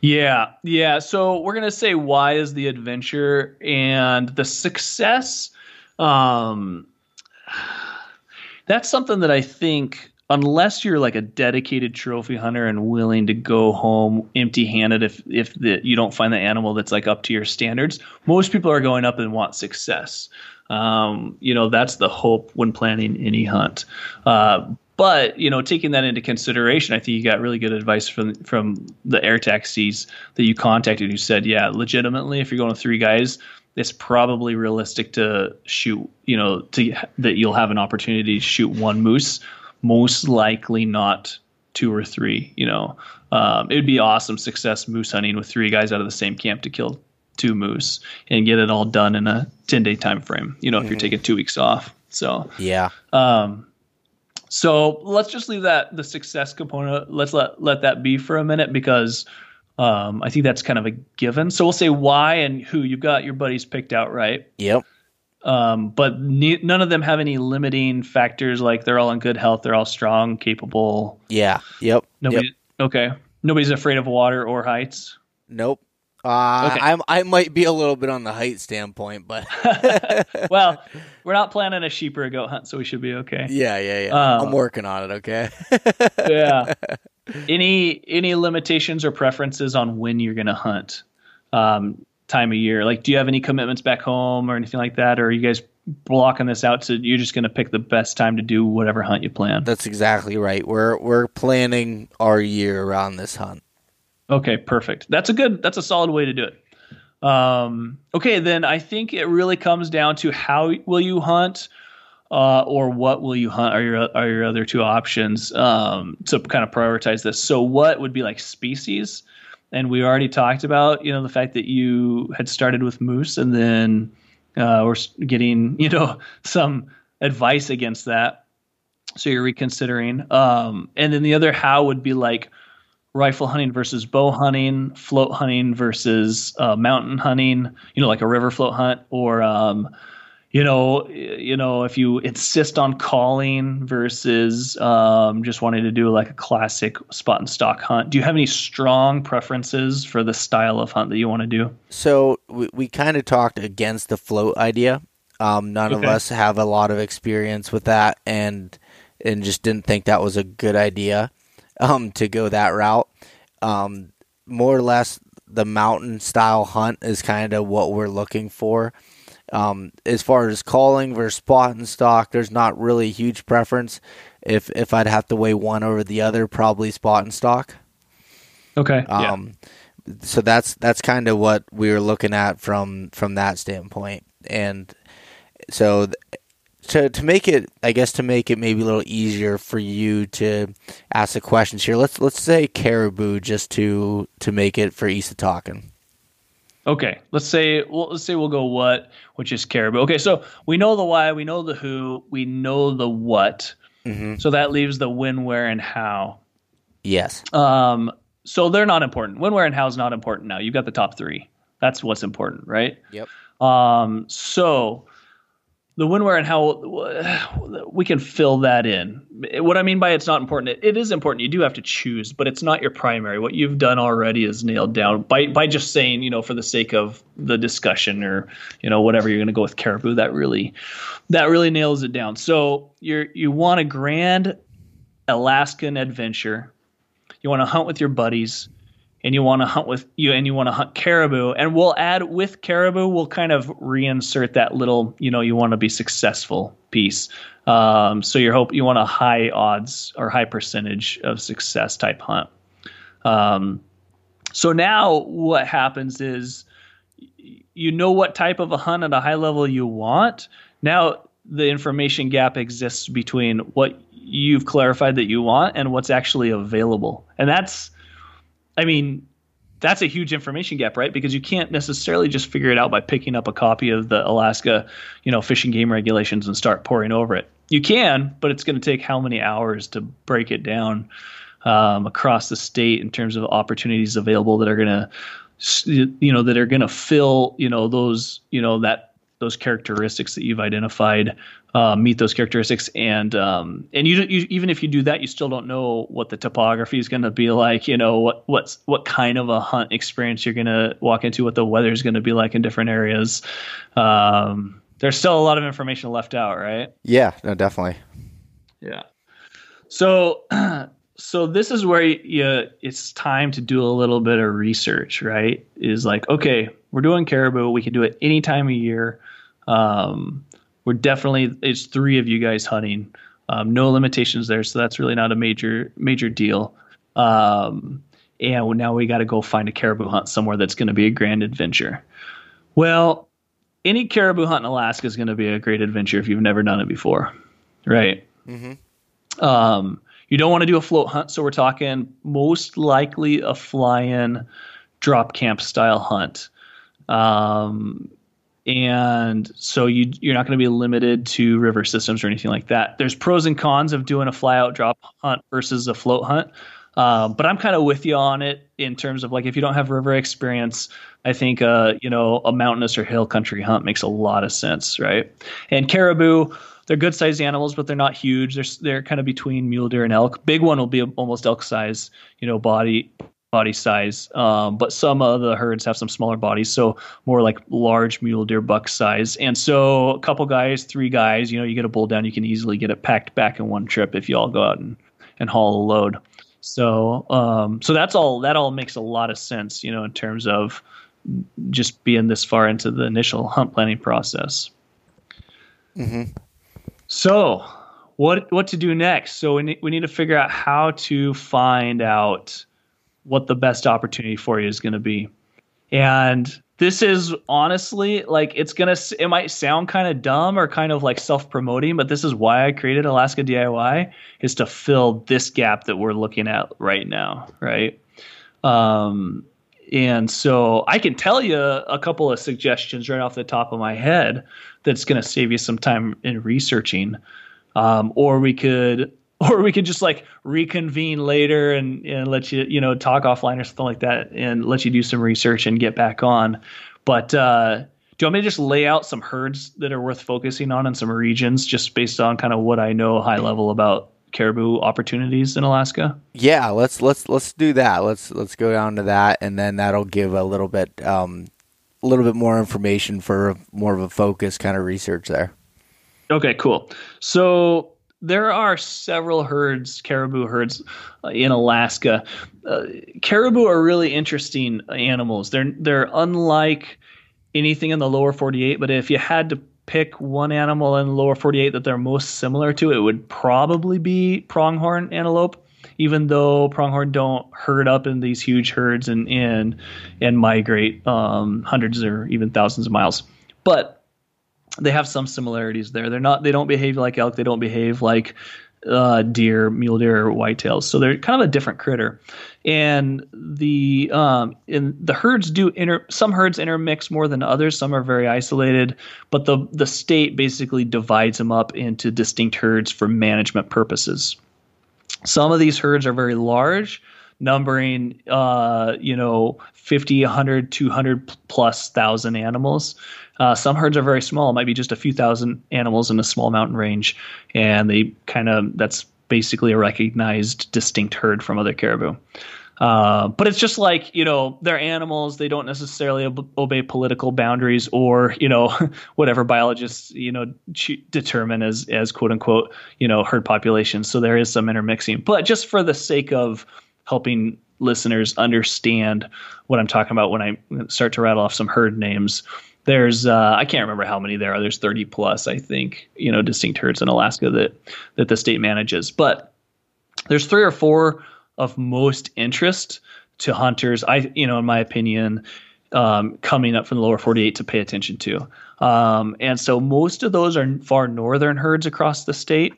Yeah, yeah. So we're gonna say why is the adventure and the success. Um, that's something that I think unless you're like a dedicated trophy hunter and willing to go home empty-handed if if the, you don't find the animal that's like up to your standards most people are going up and want success. Um, you know that's the hope when planning any hunt. Uh, but you know taking that into consideration i think you got really good advice from from the air taxis that you contacted who said yeah legitimately if you're going with three guys it's probably realistic to shoot, you know, to that you'll have an opportunity to shoot one moose, most likely not two or three. You know, um, it would be awesome success moose hunting with three guys out of the same camp to kill two moose and get it all done in a 10 day time frame you know if mm-hmm. you're taking two weeks off so yeah um so let's just leave that the success component let's let let that be for a minute because um, I think that's kind of a given. So we'll say why and who. You've got your buddies picked out, right? Yep. Um, but ne- none of them have any limiting factors. Like they're all in good health. They're all strong, capable. Yeah. Yep. Nobody. Yep. Okay. Nobody's afraid of water or heights. Nope. Uh, okay. I I might be a little bit on the height standpoint, but well, we're not planning a sheep or a goat hunt, so we should be okay. Yeah, yeah, yeah. Um, I'm working on it. Okay. yeah any any limitations or preferences on when you're going to hunt um, time of year like do you have any commitments back home or anything like that or are you guys blocking this out so you're just going to pick the best time to do whatever hunt you plan that's exactly right we're we're planning our year around this hunt okay perfect that's a good that's a solid way to do it um, okay then i think it really comes down to how will you hunt uh, or what will you hunt are your are your other two options um, to kind of prioritize this. So what would be like species, and we already talked about you know the fact that you had started with moose and then uh, we're getting you know some advice against that, so you're reconsidering. Um, and then the other how would be like rifle hunting versus bow hunting, float hunting versus uh, mountain hunting. You know like a river float hunt or um, you know, you know, if you insist on calling versus um, just wanting to do like a classic spot and stock hunt, do you have any strong preferences for the style of hunt that you want to do? So we, we kind of talked against the float idea. Um, none okay. of us have a lot of experience with that, and and just didn't think that was a good idea um, to go that route. Um, more or less, the mountain style hunt is kind of what we're looking for. Um, as far as calling versus spot and stock, there's not really a huge preference. If if I'd have to weigh one over the other, probably spot and stock. Okay. Um, yeah. so that's that's kind of what we were looking at from from that standpoint, and so to to make it, I guess, to make it maybe a little easier for you to ask the questions here. Let's let's say caribou just to to make it for East of Talking. Okay, let's say well, let's say we'll go what, which is caribou. Okay, so we know the why, we know the who, we know the what. Mm-hmm. So that leaves the when, where, and how. Yes. Um. So they're not important. When, where, and how is not important now. You've got the top three. That's what's important, right? Yep. Um. So the when, where, and how we can fill that in. What I mean by it's not important, it, is important. You do have to choose, but it's not your primary. What you've done already is nailed down by by just saying, you know, for the sake of the discussion or you know whatever you're going to go with caribou. That really, that really nails it down. So you're you want a grand Alaskan adventure. You want to hunt with your buddies and you want to hunt with you and you want to hunt caribou and we'll add with caribou we'll kind of reinsert that little you know you want to be successful piece. Um, so you hope you want a high odds or high percentage of success type hunt. Um, so now what happens is you know what type of a hunt at a high level you want. Now the information gap exists between what you've clarified that you want and what's actually available. And that's I mean, that's a huge information gap, right? Because you can't necessarily just figure it out by picking up a copy of the Alaska, you know, fishing game regulations and start pouring over it. You can, but it's going to take how many hours to break it down um, across the state in terms of opportunities available that are going to, you know, that are going to fill, you know, those, you know, that those characteristics that you've identified uh, meet those characteristics. And um, and you, you, even if you do that you still don't know what the topography is going to be like you know what what's what kind of a hunt experience you're going to walk into what the weather is going to be like in different areas. Um, there's still a lot of information left out right? Yeah no definitely. Yeah. So so this is where you, you, it's time to do a little bit of research right? Is like okay we're doing caribou. We can do it any time of year. Um, we're definitely it's three of you guys hunting. Um, no limitations there, so that's really not a major major deal. Um, and now we got to go find a caribou hunt somewhere that's going to be a grand adventure. Well, any caribou hunt in Alaska is going to be a great adventure if you've never done it before, right? Mm-hmm. Um, you don't want to do a float hunt, so we're talking most likely a fly-in drop camp style hunt. Um, and so you you're not going to be limited to river systems or anything like that. There's pros and cons of doing a fly out drop hunt versus a float hunt. Um, but I'm kind of with you on it in terms of like if you don't have river experience, I think uh, you know a mountainous or hill country hunt makes a lot of sense, right? And caribou, they're good sized animals, but they're not huge. They're they're kind of between mule deer and elk. Big one will be almost elk size, you know, body body size, um, but some of the herds have some smaller bodies, so more like large mule deer buck size. And so a couple guys, three guys, you know, you get a bull down, you can easily get it packed back in one trip if you all go out and, and haul a load. So um, so that's all that all makes a lot of sense, you know, in terms of just being this far into the initial hunt planning process. Mm-hmm. So what what to do next? So we need, we need to figure out how to find out what the best opportunity for you is going to be. And this is honestly like it's going to it might sound kind of dumb or kind of like self-promoting, but this is why I created Alaska DIY is to fill this gap that we're looking at right now, right? Um and so I can tell you a couple of suggestions right off the top of my head that's going to save you some time in researching. Um, or we could or we could just like reconvene later and, and let you you know talk offline or something like that and let you do some research and get back on but uh, do you want me to just lay out some herds that are worth focusing on and some regions just based on kind of what I know high level about caribou opportunities in Alaska? Yeah, let's let's let's do that. Let's let's go down to that, and then that'll give a little bit um, a little bit more information for more of a focus kind of research there. Okay, cool. So there are several herds, caribou herds, uh, in Alaska. Uh, caribou are really interesting animals. They're they're unlike anything in the lower 48. But if you had to pick one animal in the lower 48 that they're most similar to, it would probably be pronghorn antelope. Even though pronghorn don't herd up in these huge herds and and and migrate um, hundreds or even thousands of miles, but they have some similarities there. They're not. They don't behave like elk. They don't behave like uh, deer, mule deer, or whitetails. So they're kind of a different critter. And the um, in the herds do inter. Some herds intermix more than others. Some are very isolated. But the the state basically divides them up into distinct herds for management purposes. Some of these herds are very large numbering uh, you know 50 100 200 plus thousand animals uh, some herds are very small. It might be just a few thousand animals in a small mountain range, and they kind of that's basically a recognized distinct herd from other caribou. Uh, but it's just like you know they're animals. They don't necessarily ob- obey political boundaries or you know whatever biologists you know ch- determine as as quote unquote you know herd populations. So there is some intermixing. But just for the sake of helping listeners understand what I'm talking about when I start to rattle off some herd names, there's uh, I can't remember how many there are. There's 30 plus, I think, you know, distinct herds in Alaska that that the state manages. But there's three or four of most interest to hunters. I, you know, in my opinion, um, coming up from the lower 48 to pay attention to. Um, and so most of those are far northern herds across the state.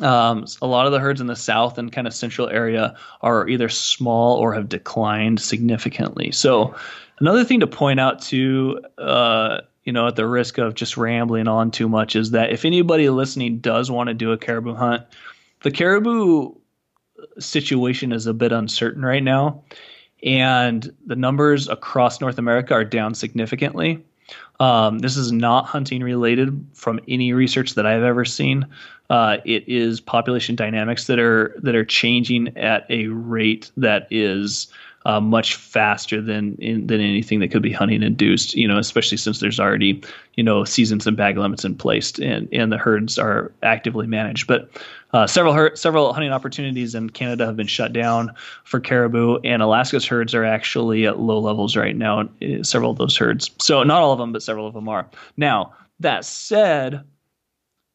Um, a lot of the herds in the south and kind of central area are either small or have declined significantly. So Another thing to point out to, uh, you know, at the risk of just rambling on too much, is that if anybody listening does want to do a caribou hunt, the caribou situation is a bit uncertain right now, and the numbers across North America are down significantly. Um, this is not hunting related from any research that I've ever seen. Uh, it is population dynamics that are that are changing at a rate that is uh, much faster than in, than anything that could be hunting induced. You know, especially since there's already you know seasons and bag limits in place, and and the herds are actively managed. But uh, several her- several hunting opportunities in Canada have been shut down for caribou, and Alaska's herds are actually at low levels right now. Uh, several of those herds, so not all of them, but several of them are. Now that said,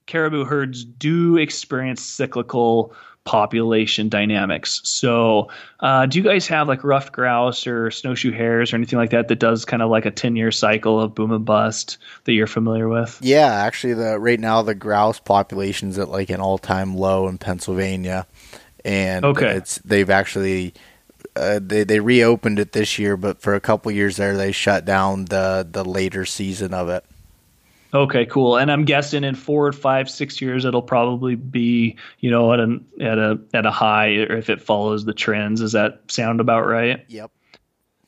caribou herds do experience cyclical population dynamics. So, uh, do you guys have like ruffed grouse or snowshoe hares or anything like that that does kind of like a ten year cycle of boom and bust that you're familiar with? Yeah, actually, the right now the grouse population's at like an all time low in Pennsylvania, and okay. it's they've actually. Uh, they they reopened it this year, but for a couple years there, they shut down the the later season of it. Okay, cool. And I'm guessing in four, five, six years, it'll probably be, you know, at a at a at a high, or if it follows the trends. Does that sound about right? Yep.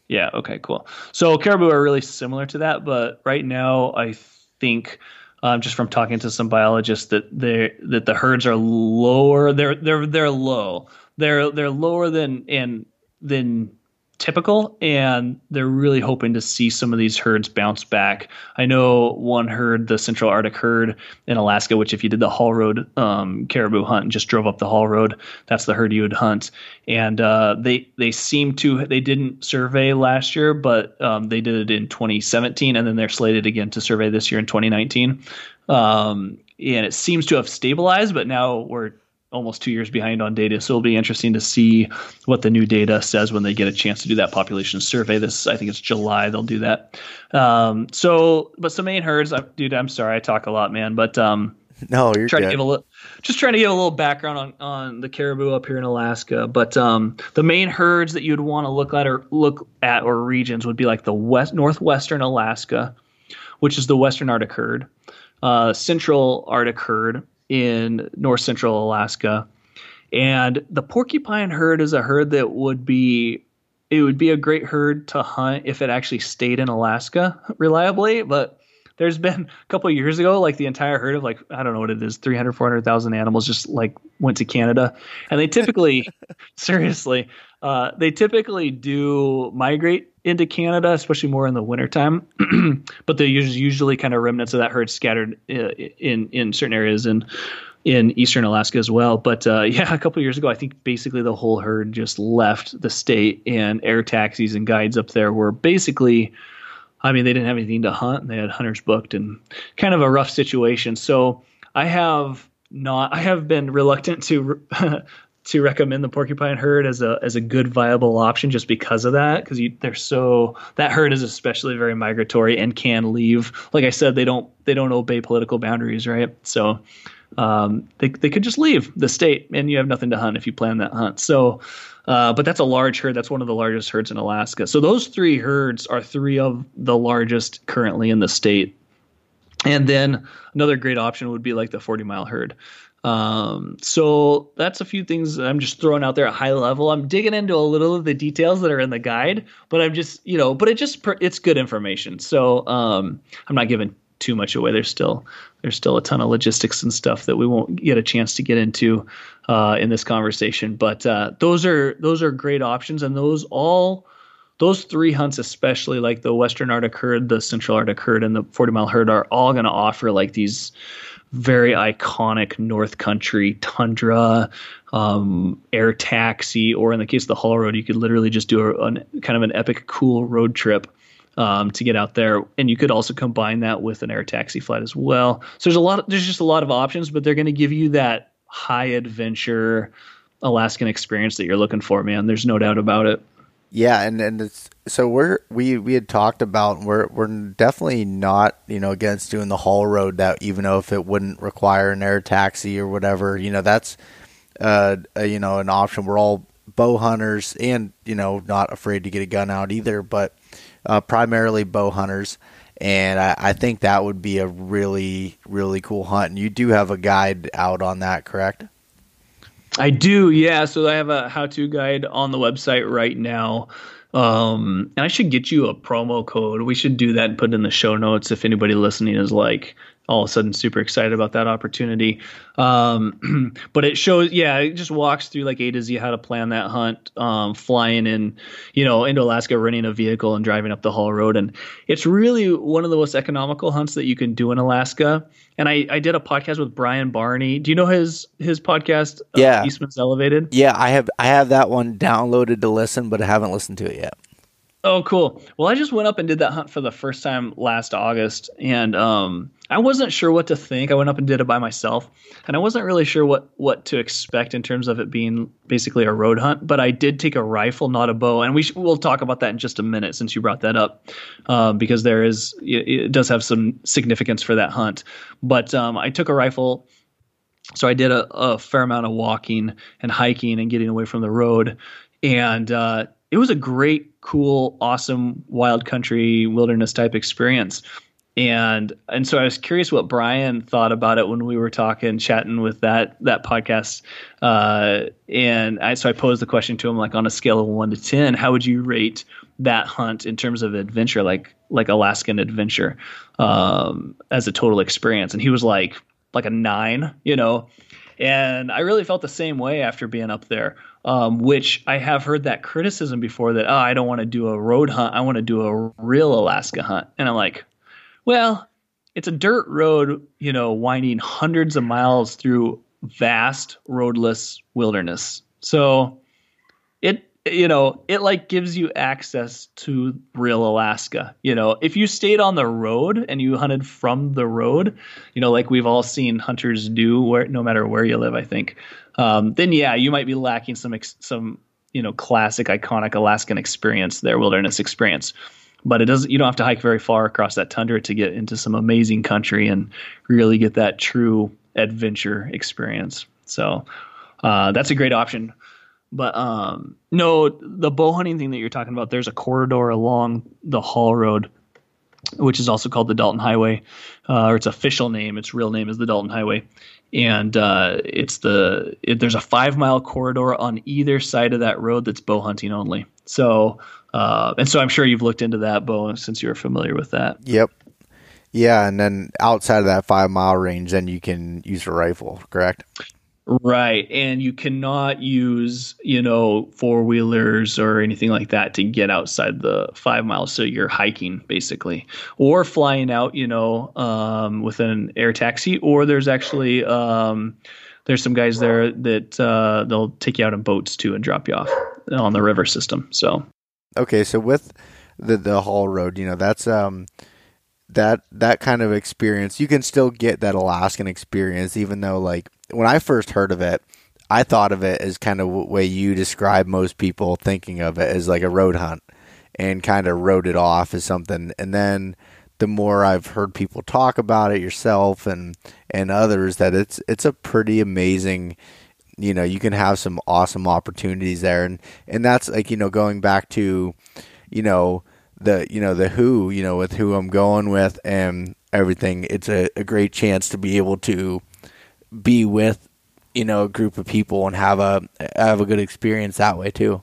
Yeah. Okay. Cool. So caribou are really similar to that, but right now, I think. Um, just from talking to some biologists, that they that the herds are lower. They're they're they're low. They're they're lower than and than typical and they're really hoping to see some of these herds bounce back. I know one herd, the Central Arctic herd in Alaska, which if you did the Haul Road um, caribou hunt and just drove up the Haul Road, that's the herd you would hunt. And uh, they they seem to they didn't survey last year, but um, they did it in 2017, and then they're slated again to survey this year in 2019. Um, and it seems to have stabilized, but now we're almost two years behind on data. So it'll be interesting to see what the new data says when they get a chance to do that population survey. This, I think it's July, they'll do that. Um, so, but some main herds, I, dude, I'm sorry, I talk a lot, man, but um, no, you're trying good. to give a little, just trying to give a little background on, on the caribou up here in Alaska. But um, the main herds that you'd want to look at or look at or regions would be like the west northwestern Alaska, which is the western Arctic herd, uh, central Arctic herd, in north central Alaska. And the porcupine herd is a herd that would be it would be a great herd to hunt if it actually stayed in Alaska reliably, but there's been a couple years ago like the entire herd of like i don't know what it is 300 400000 animals just like went to canada and they typically seriously uh, they typically do migrate into canada especially more in the wintertime. But they usually, kind of remnants of that herd scattered in uh, in, in certain areas in in eastern alaska as well. But uh, yeah a couple years ago i think basically the whole herd just left the state and air taxis and guides up there were basically I mean, they didn't have anything to hunt. And they had hunters booked and kind of a rough situation. So I have not, I have been reluctant to, to recommend the porcupine herd as a, as a good viable option just because of that. Cause they're so, that herd is especially very migratory and can leave. Like I said, they don't, they don't obey political boundaries. Right. So, um, they, they could just leave the state and you have nothing to hunt if you plan that hunt. So, uh, but that's a large herd. That's one of the largest herds in Alaska. So those three herds are three of the largest currently in the state. And then another great option would be like the 40 mile herd. Um, so that's a few things I'm just throwing out there at high level. I'm digging into a little of the details that are in the guide, but I'm just, you know, but it just, it's good information. So, um, I'm not giving too much away. There's still there's still a ton of logistics and stuff that we won't get a chance to get into uh, in this conversation. But uh, those are those are great options, and those all those three hunts, especially like the Western Arctic herd, the Central Arctic herd, and the 40 mile herd, are all going to offer like these very iconic North Country tundra um, air taxi, or in the case of the Haul Road, you could literally just do a, kind of an epic, cool road trip um, to get out there. And you could also combine that with an air taxi flight as well. So there's a lot. There's just a lot of options, but they're going to give you that high adventure Alaskan experience that you're looking for, man. There's no doubt about it. Yeah, and and it's so we're we we had talked about we're we're definitely not you know against doing the haul road that even though if it wouldn't require an air taxi or whatever you know that's uh a, you know an option. We're all bow hunters and you know not afraid to get a gun out either, but uh, primarily bow hunters. And I, I think that would be a really, really cool hunt. And you do have a guide out on that, correct? I do, yeah. So I have a how-to guide on the website right now. Um, and I should get you a promo code. We should do that and put it in the show notes if anybody listening is like, all of a sudden super excited about that opportunity. Um, but it shows, yeah, it just walks through like A to Z how to plan that hunt, um, flying in, you know, into Alaska, renting a vehicle and driving up the Haul Road. And it's really one of the most economical hunts that you can do in Alaska. And I, I did a podcast with Brian Barney. Do you know his his podcast? Uh, yeah, uh, Eastman's Elevated. Yeah, I have I have that one downloaded to listen, but I haven't listened to it yet. Oh, cool. Well, I just went up and did that hunt for the first time last August, and um, I wasn't sure what to think. I went up and did it by myself, and I wasn't really sure what what to expect in terms of it being basically a road hunt. But I did take a rifle, not a bow, and we sh- we'll talk about that in just a minute since you brought that up, um, because there is it, it, does have some significance for that hunt. But um, I took a rifle. So I did a, a, fair amount of walking and hiking and getting away from the road, and uh, it was a great, cool, awesome wild country wilderness type experience. And and so I was curious what Brian thought about it when we were talking, chatting with that that podcast. Uh, and I, so I posed the question to him, like on a scale of one to ten, how would you rate that hunt in terms of adventure, like like Alaskan adventure, um, as a total experience? And he was like like a nine, you know. And I really felt the same way after being up there um, which I have heard that criticism before that, oh, I don't want to do a road hunt. I want to do a real Alaska hunt. And I'm like, well, it's a dirt road, you know, winding hundreds of miles through vast roadless wilderness. So it you know, it like gives you access to real Alaska. You know, if you stayed on the road and you hunted from the road, you know, like we've all seen hunters do, where no matter where you live, I think, um, then yeah, you might be lacking some ex- some you know classic, iconic Alaskan experience, their wilderness experience. But it doesn't. You don't have to hike very far across that tundra to get into some amazing country and really get that true adventure experience. So uh, that's a great option. But um, no, the bow hunting thing that you're talking about, there's a corridor along the Haul Road which is also called the Dalton Highway, uh, or its official name. Its real name is the Dalton Highway, and uh, it's the it, there's a five mile corridor on either side of that road that's bow hunting only. So uh, and so I'm sure you've looked into that, Beau, since you're familiar with that. Yep. Yeah, and then outside of that five mile range, then you can use a rifle, correct? Right. And you cannot use, you know, four wheelers or anything like that to get outside the five miles. So you're hiking basically, or flying out, you know, um, with an air taxi, or there's actually, um, there's some guys there that uh, they'll take you out in boats too and drop you off on the river system. So, okay. So with the, the haul road, you know, that's, um, that that kind of experience you can still get that alaskan experience even though like when I first heard of it, I thought of it as kind of the way you describe most people thinking of it as like a road hunt and kind of wrote it off as something. And then the more I've heard people talk about it yourself and and others that it's it's a pretty amazing you know, you can have some awesome opportunities there and and that's like, you know, going back to you know, the you know, the who, you know, with who I'm going with and everything. It's a, a great chance to be able to be with you know a group of people and have a have a good experience that way too.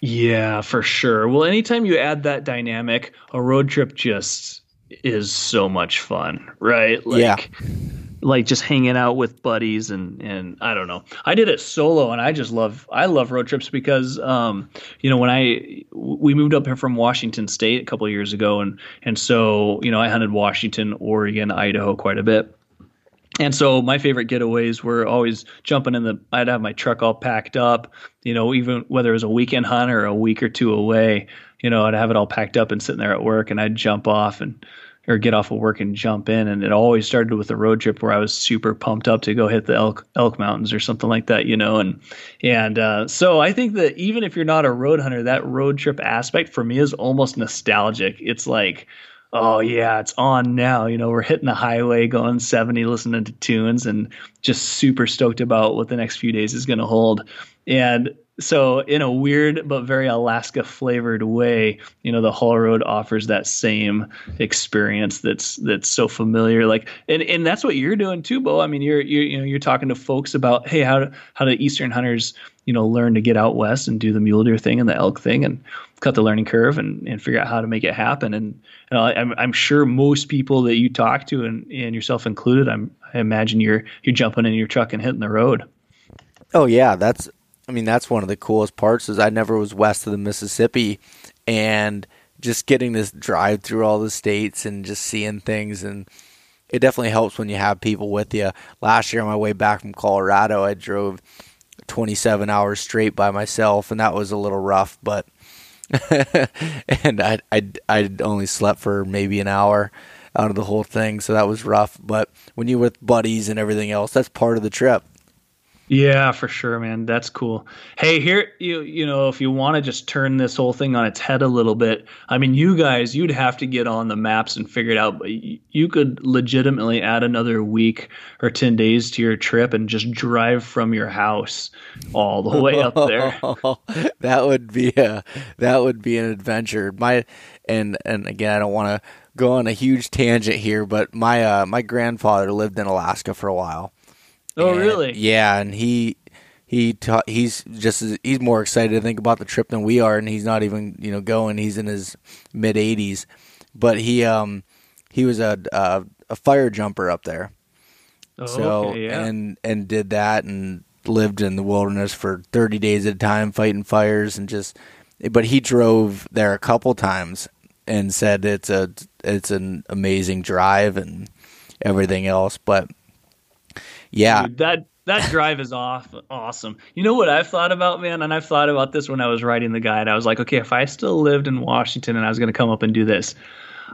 Yeah, for sure. Well, anytime you add that dynamic, a road trip just is so much fun, right? Like, yeah. Like just hanging out with buddies and and I don't know. I did it solo and I just love I love road trips because um you know when I we moved up here from Washington State a couple years ago and and so you know I hunted Washington, Oregon, Idaho quite a bit and so my favorite getaways were always jumping in the i'd have my truck all packed up you know even whether it was a weekend hunt or a week or two away you know i'd have it all packed up and sitting there at work and i'd jump off and or get off of work and jump in. And it always started with a road trip where i was super pumped up to go hit the elk elk mountains or something like that you know and and uh, so i think that even if you're not a road hunter that road trip aspect for me is almost nostalgic. It's like oh yeah, it's on now. You know, we're hitting the highway, going 70, listening to tunes, and just super stoked about what the next few days is going to hold. And so, in a weird but very Alaska flavored way, you know, the Haul Road offers that same experience that's that's so familiar. Like, and and that's what you're doing too, Beau. I mean, you're you're you know you're talking to folks about hey, how how do Eastern hunters you know learn to get out west and do the mule deer thing and the elk thing and cut the learning curve and, and figure out how to make it happen. And I'm, I'm sure most people that you talk to and, and yourself included, I'm, I imagine you're, you're jumping in your truck and hitting the road. Oh yeah. That's, I mean, that's one of the coolest parts is I never was west of the Mississippi and just getting this drive through all the states and just seeing things. And it definitely helps when you have people with you. Last year on my way back from Colorado, I drove 27 hours straight by myself and that was a little rough, but and I I I only slept for maybe an hour out of the whole thing, so that was rough. But when you're with buddies and everything else, that's part of the trip. Yeah, for sure, man. That's cool. Hey, here you you know, if you want to just turn this whole thing on its head a little bit, I mean, you guys, you'd have to get on the maps and figure it out. But you could legitimately add another week or ten days to your trip and just drive from your house all the way up there. that would be a that would be an adventure. My and and again, I don't want to go on a huge tangent here, but my uh, my grandfather lived in Alaska for a while Oh, and, really? Yeah, and he he ta- he's just he's more excited to think about the trip than we are, and he's not even you know going. He's in his mid 80s, but he um he was a a, a fire jumper up there. Oh, so okay, yeah. and and did that and lived in the wilderness for 30 days at a time fighting fires and just but he drove there a couple times and said it's a it's an amazing drive and everything else but yeah. Dude, that that drive is off awesome. You know what I've thought about, man, and I've thought about this when I was writing the guide. I was like, okay, if I still lived in Washington and I was going to come up and do this,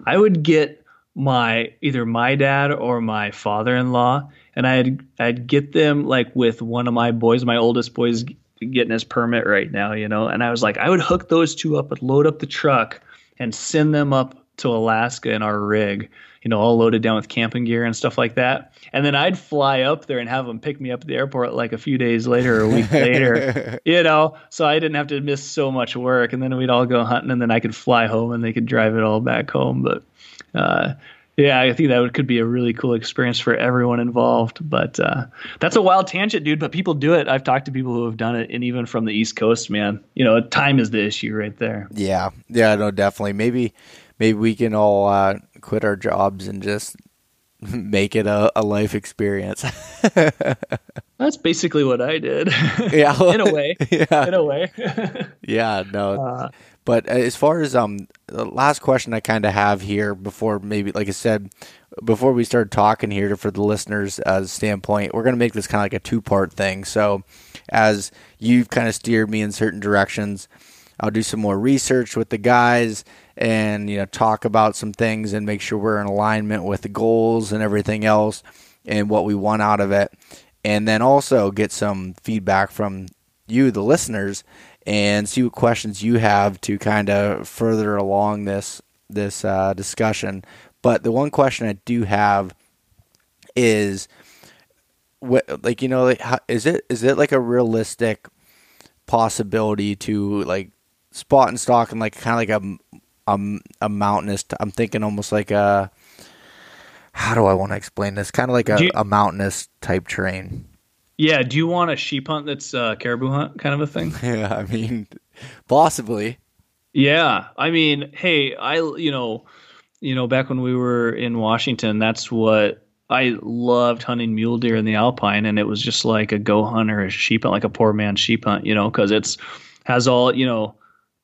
I would get my either my dad or my father-in-law and I'd I'd get them like with one of my boys, my oldest boys getting his permit right now, you know. And I was like, I would hook those two up and load up the truck and send them up to Alaska in our rig you know, all loaded down with camping gear and stuff like that. And then I'd fly up there and have them pick me up at the airport like a few days later or a week later, you know, so I didn't have to miss so much work. And then we'd all go hunting and then I could fly home and they could drive it all back home. But, uh, yeah, I think that could be a really cool experience for everyone involved. But uh, that's a wild tangent, dude. But people do it. I've talked to people who have done it, and even from the East Coast, man. You know, time is the issue right there. Yeah, yeah, no, definitely. Maybe, maybe we can all uh, quit our jobs and just make it a, a life experience. That's basically what I did. Yeah, in a way. Yeah, in a way. yeah, no. Uh, but as far as um, the last question I kind of have here before maybe, like I said, before we start talking here for the listeners' uh, standpoint, we're going to make this kind of like a two part thing. So, as you've kind of steered me in certain directions, I'll do some more research with the guys and you know talk about some things and make sure we're in alignment with the goals and everything else and what we want out of it and then also get some feedback from you the listeners and see what questions you have to kind of further along this this uh, discussion. But the one question I do have is, what like you know, like, how, is it is it like a realistic possibility to like spot and stock and like kind of like a a, a mountainous? I'm thinking almost like a how do I want to explain this? Kind of like a, you, a mountainous type terrain. Yeah. Do you want a sheep hunt that's a caribou hunt kind of a thing? Yeah. I mean, possibly. Yeah. I mean, hey, I, you know, you know, back when we were in Washington, that's what I loved hunting mule deer in the alpine, and it was just like a go hunt or a sheep hunt, like a poor man's sheep hunt, you know, because it's has all you know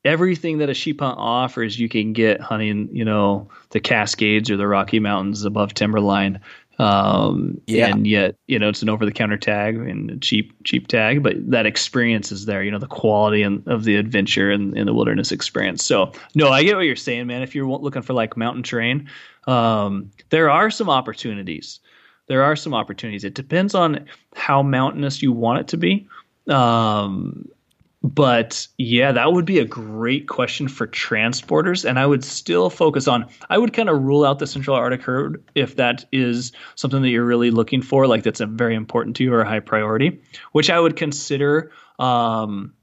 everything that a sheep hunt offers. You can get hunting, you know, the Cascades or the Rocky Mountains above timberline, um, yeah. and yet, you know, it's an over the counter tag and a cheap, cheap tag, but that experience is there, you know, the quality and of the adventure and, and, the wilderness experience. So no, I get what you're saying, man. If you're looking for like mountain terrain, um, there are some opportunities. There are some opportunities. It depends on how mountainous you want it to be. Um, but yeah, that would be a great question for transporters. And I would still focus on, I would kind of rule out the Central Arctic herd if that is something that you're really looking for, like that's a very important to you or a high priority, which I would consider um,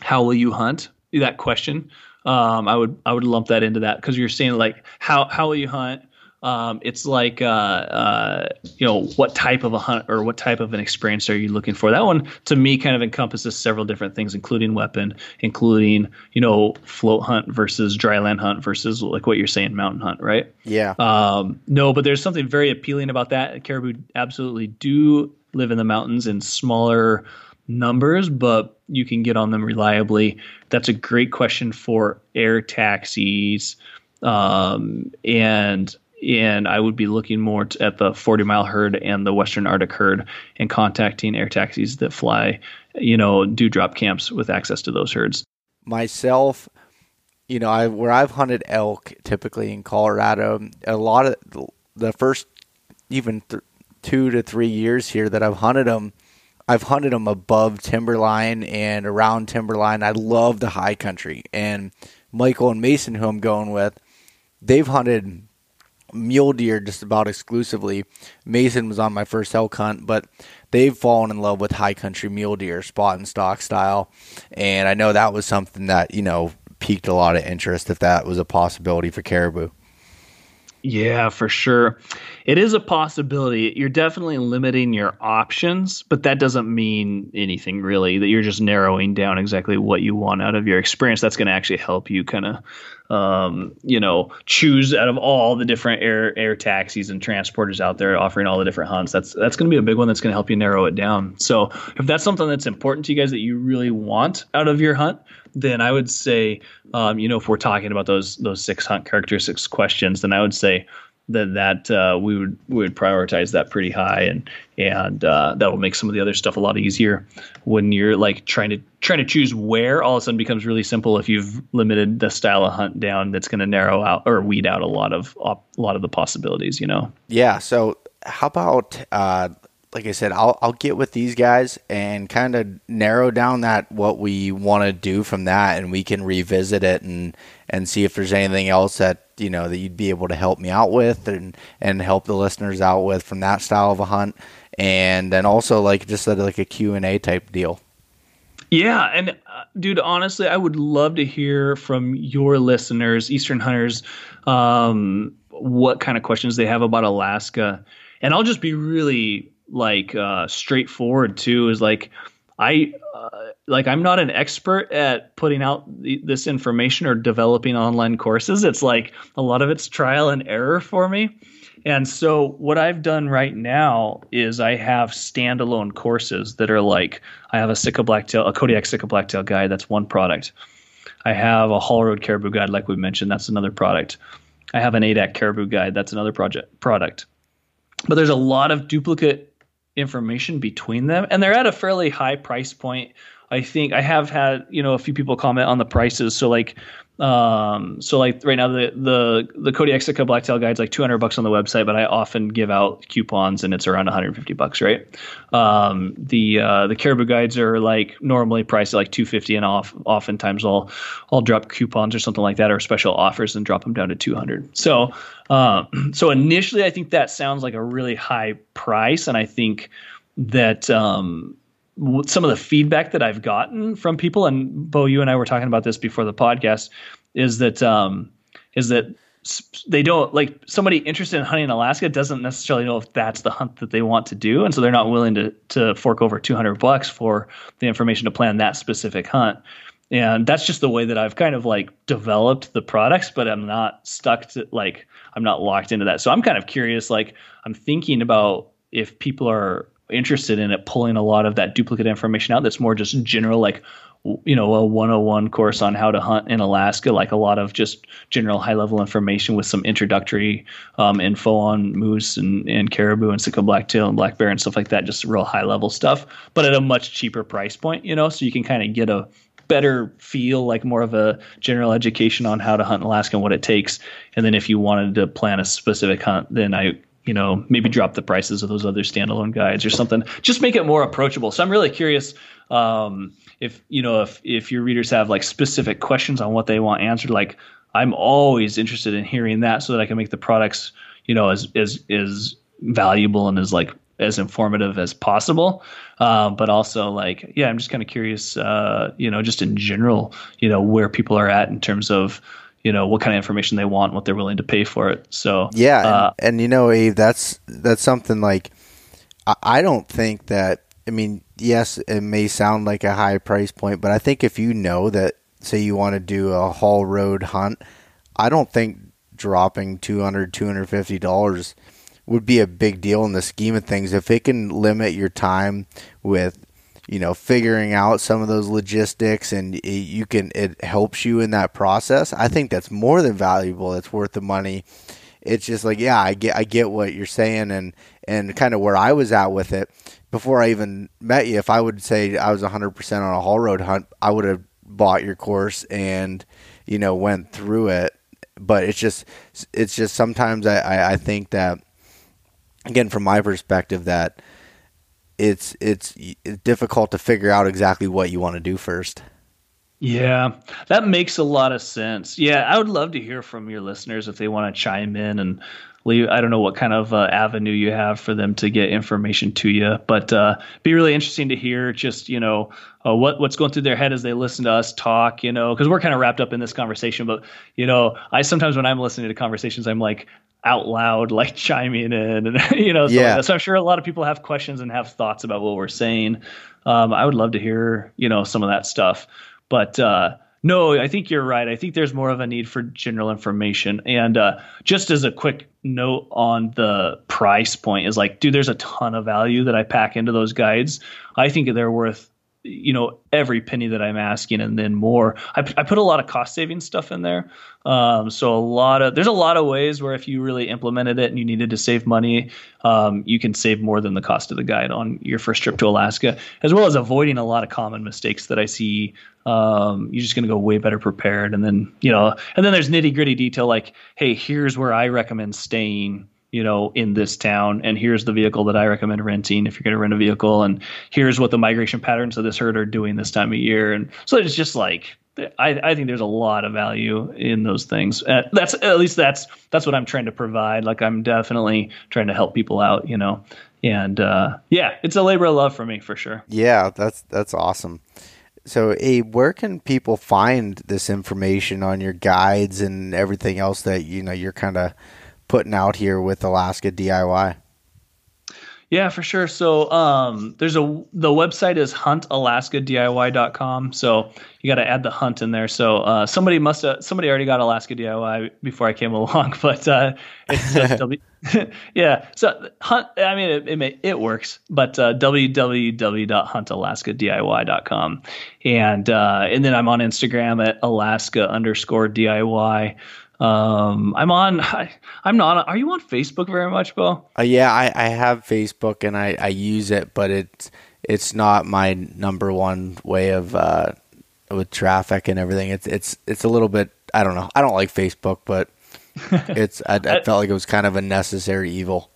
how will you hunt? That question. Um, I would I would lump that into that because you're saying like how how will you hunt? Um, it's like uh, uh, you know what type of a hunt or what type of an experience are you looking for? That one to me kind of encompasses several different things including weapon including you know float hunt versus dry land hunt versus like what you're saying mountain hunt right? Yeah. Um, no but there's something very appealing about that. Caribou absolutely do live in the mountains in smaller numbers but you can get on them reliably. That's a great question for air taxis. Um, and and I would be looking more at the 40 mile herd and the Western Arctic herd and contacting air taxis that fly, you know, do drop camps with access to those herds. Myself, you know, I where I've hunted elk typically in Colorado, a lot of the first even th- two to three years here that I've hunted them, I've hunted them above timberline and around timberline. I love the high country, and Michael and Mason, who I'm going with, they've hunted mule deer just about exclusively. Mason was on my first elk hunt, but they've fallen in love with high country mule deer, spot and stock style. And I know that was something that, you know, piqued a lot of interest if that was a possibility for caribou. Yeah, for sure. It is a possibility. You're definitely limiting your options, but that doesn't mean anything really. That you're just narrowing down exactly what you want out of your experience. That's going to actually help you kind of um, you know, choose out of all the different air air taxis and transporters out there offering all the different hunts. That's that's going to be a big one. That's going to help you narrow it down. So if that's something that's important to you guys that you really want out of your hunt, then I would say, um, you know, if we're talking about those those six hunt characteristics questions, then I would say that that uh, we would we would prioritize that pretty high, and and uh, that will make some of the other stuff a lot easier. When you're like trying to trying to choose where, all of a sudden becomes really simple if you've limited the style of hunt down. That's going to narrow out or weed out a lot of a lot of the possibilities. You know. Yeah. So how about uh, like I said, I'll I'll get with these guys and kind of narrow down that what we want to do from that, and we can revisit it and and see if there's anything else that you know that you'd be able to help me out with and and help the listeners out with from that style of a hunt. And then also like just like a q&a type deal. Yeah and uh, dude honestly i would love to hear from your listeners eastern hunters um, what kind of questions they have about alaska. And i'll just be really like uh, straightforward too is like i uh, like i'm not an expert at putting out this information or developing online courses it's like a lot of it's trial and error for me and so what I've done right now is I have standalone courses that are like I have a Sitka Blacktail, a Kodiak Sitka Blacktail guide. That's one product. I have a Haul Road Caribou guide, like we mentioned. That's another product. I have an Adak Caribou guide. That's another project product. But there's a lot of duplicate information between them, and they're at a fairly high price point. I think I have had you know a few people comment on the prices. So like um, so like right now the the the Kodiak Sitka Blacktail guide is like 200 bucks on the website, but I often give out coupons and it's around 150 bucks, right? Um, the uh, the Caribou guides are like normally priced at like 250 and off. Oftentimes I'll I'll drop coupons or something like that or special offers and drop them down to 200. So uh, so initially I think that sounds like a really high price, and I think that um, some of the feedback that I've gotten from people, and Beau, you and I were talking about this before the podcast, is that um, is that they don't like somebody interested in hunting in Alaska doesn't necessarily know if that's the hunt that they want to do, and so they're not willing to to fork over two hundred bucks for the information to plan that specific hunt. And that's just the way that I've kind of like developed the products, but I'm not stuck to like I'm not locked into that. So I'm kind of curious. Like I'm thinking about if people are interested in it pulling a lot of that duplicate information out that's more just general like you know a 101 course on how to hunt in alaska like a lot of just general high level information with some introductory um, info on moose and, and caribou and sitka blacktail and black bear and stuff like that just real high level stuff but at a much cheaper price point you know? So you can kind of get a better feel like more of a general education on how to hunt in alaska and what it takes. And then if you wanted to plan a specific hunt then i you know, maybe drop the prices of those other standalone guides or something. Just make it more approachable. So I'm really curious um, if you know if if your readers have like specific questions on what they want answered. Like I'm always interested in hearing that so that I can make the products you know as as as valuable and as like as informative as possible. Um, but also like yeah, I'm just kind of curious. Uh, you know, just in general, you know, where people are at in terms of you know what kind of information they want, what they're willing to pay for it. So yeah, uh, and, and, you know, Abe, that's that's something like I, I don't think that. I mean, yes, it may sound like a high price point, but I think if you know that, say, you want to do a haul road hunt, I don't think dropping 200 250 dollars would be a big deal in the scheme of things if it can limit your time with you know figuring out some of those logistics and it, you can it helps you in that process. I think that's more than valuable. It's worth the money. It's just like yeah i get i get what you're saying and and kind of where i was at with it. Before i even met you if i would say i was 100% on a haul road hunt i would have bought your course and you know went through it. But it's just it's just sometimes i i, I think that again from my perspective that it's it's difficult to figure out exactly what you want to do first. Yeah, that makes a lot of sense. Yeah, I would love to hear from your listeners if they want to chime in and leave. I don't know what kind of uh, avenue you have for them to get information to you, but uh, be really interesting to hear just you know uh, what what's going through their head as they listen to us talk. You know, because we're kind of wrapped up in this conversation, but you know, I sometimes when I'm listening to conversations, I'm like, out loud, like chiming in, and you know, so, yeah. so I'm sure a lot of people have questions and have thoughts about what we're saying. Um, I would love to hear, you know, some of that stuff. But uh, no, I think you're right. I think there's more of a need for general information. And uh, just as a quick note on the price point is like, dude, there's a ton of value that I pack into those guides. I think they're worth you know every penny that i'm asking and then more. I, I put a lot of cost saving stuff in there. Um, so a lot of there's a lot of ways where if you really implemented it and you needed to save money um, you can save more than the cost of the guide on your first trip to alaska as well as avoiding a lot of common mistakes that i see. Um, you're just going to go way better prepared. And then you know and then there's nitty gritty detail like hey here's where i recommend staying you know, in this town, and here's the vehicle that I recommend renting if you're going to rent a vehicle, and here's what the migration patterns of this herd are doing this time of year, and so it's just like I, I think there's a lot of value in those things. Uh, that's at least that's that's what I'm trying to provide. Like I'm definitely trying to help people out, you know. And uh, yeah, it's a labor of love for me for sure. Yeah, that's that's awesome. So, Abe, where can people find this information on your guides and everything else that you know you're kind of putting out here with Alaska DIY? Yeah, for sure. So um, there's a the website is huntalaskadiy.com. So you got to add the hunt in there. So uh, somebody must have somebody already got Alaska DIY before I came along, but uh, it's just w- yeah. So hunt. I mean, it it, may, it works, but uh, www.huntalaskadiy.com, and uh, and then I'm on Instagram at Alaska underscore DIY. Um, I'm on. I, am not. Are you on Facebook very much, Beau? Uh, yeah, I, I have Facebook and I, I use it, but it's it's not my number one way of uh, with traffic and everything. It's it's it's a little bit. I don't know. I don't like Facebook, but it's. I, I felt like it was kind of a necessary evil.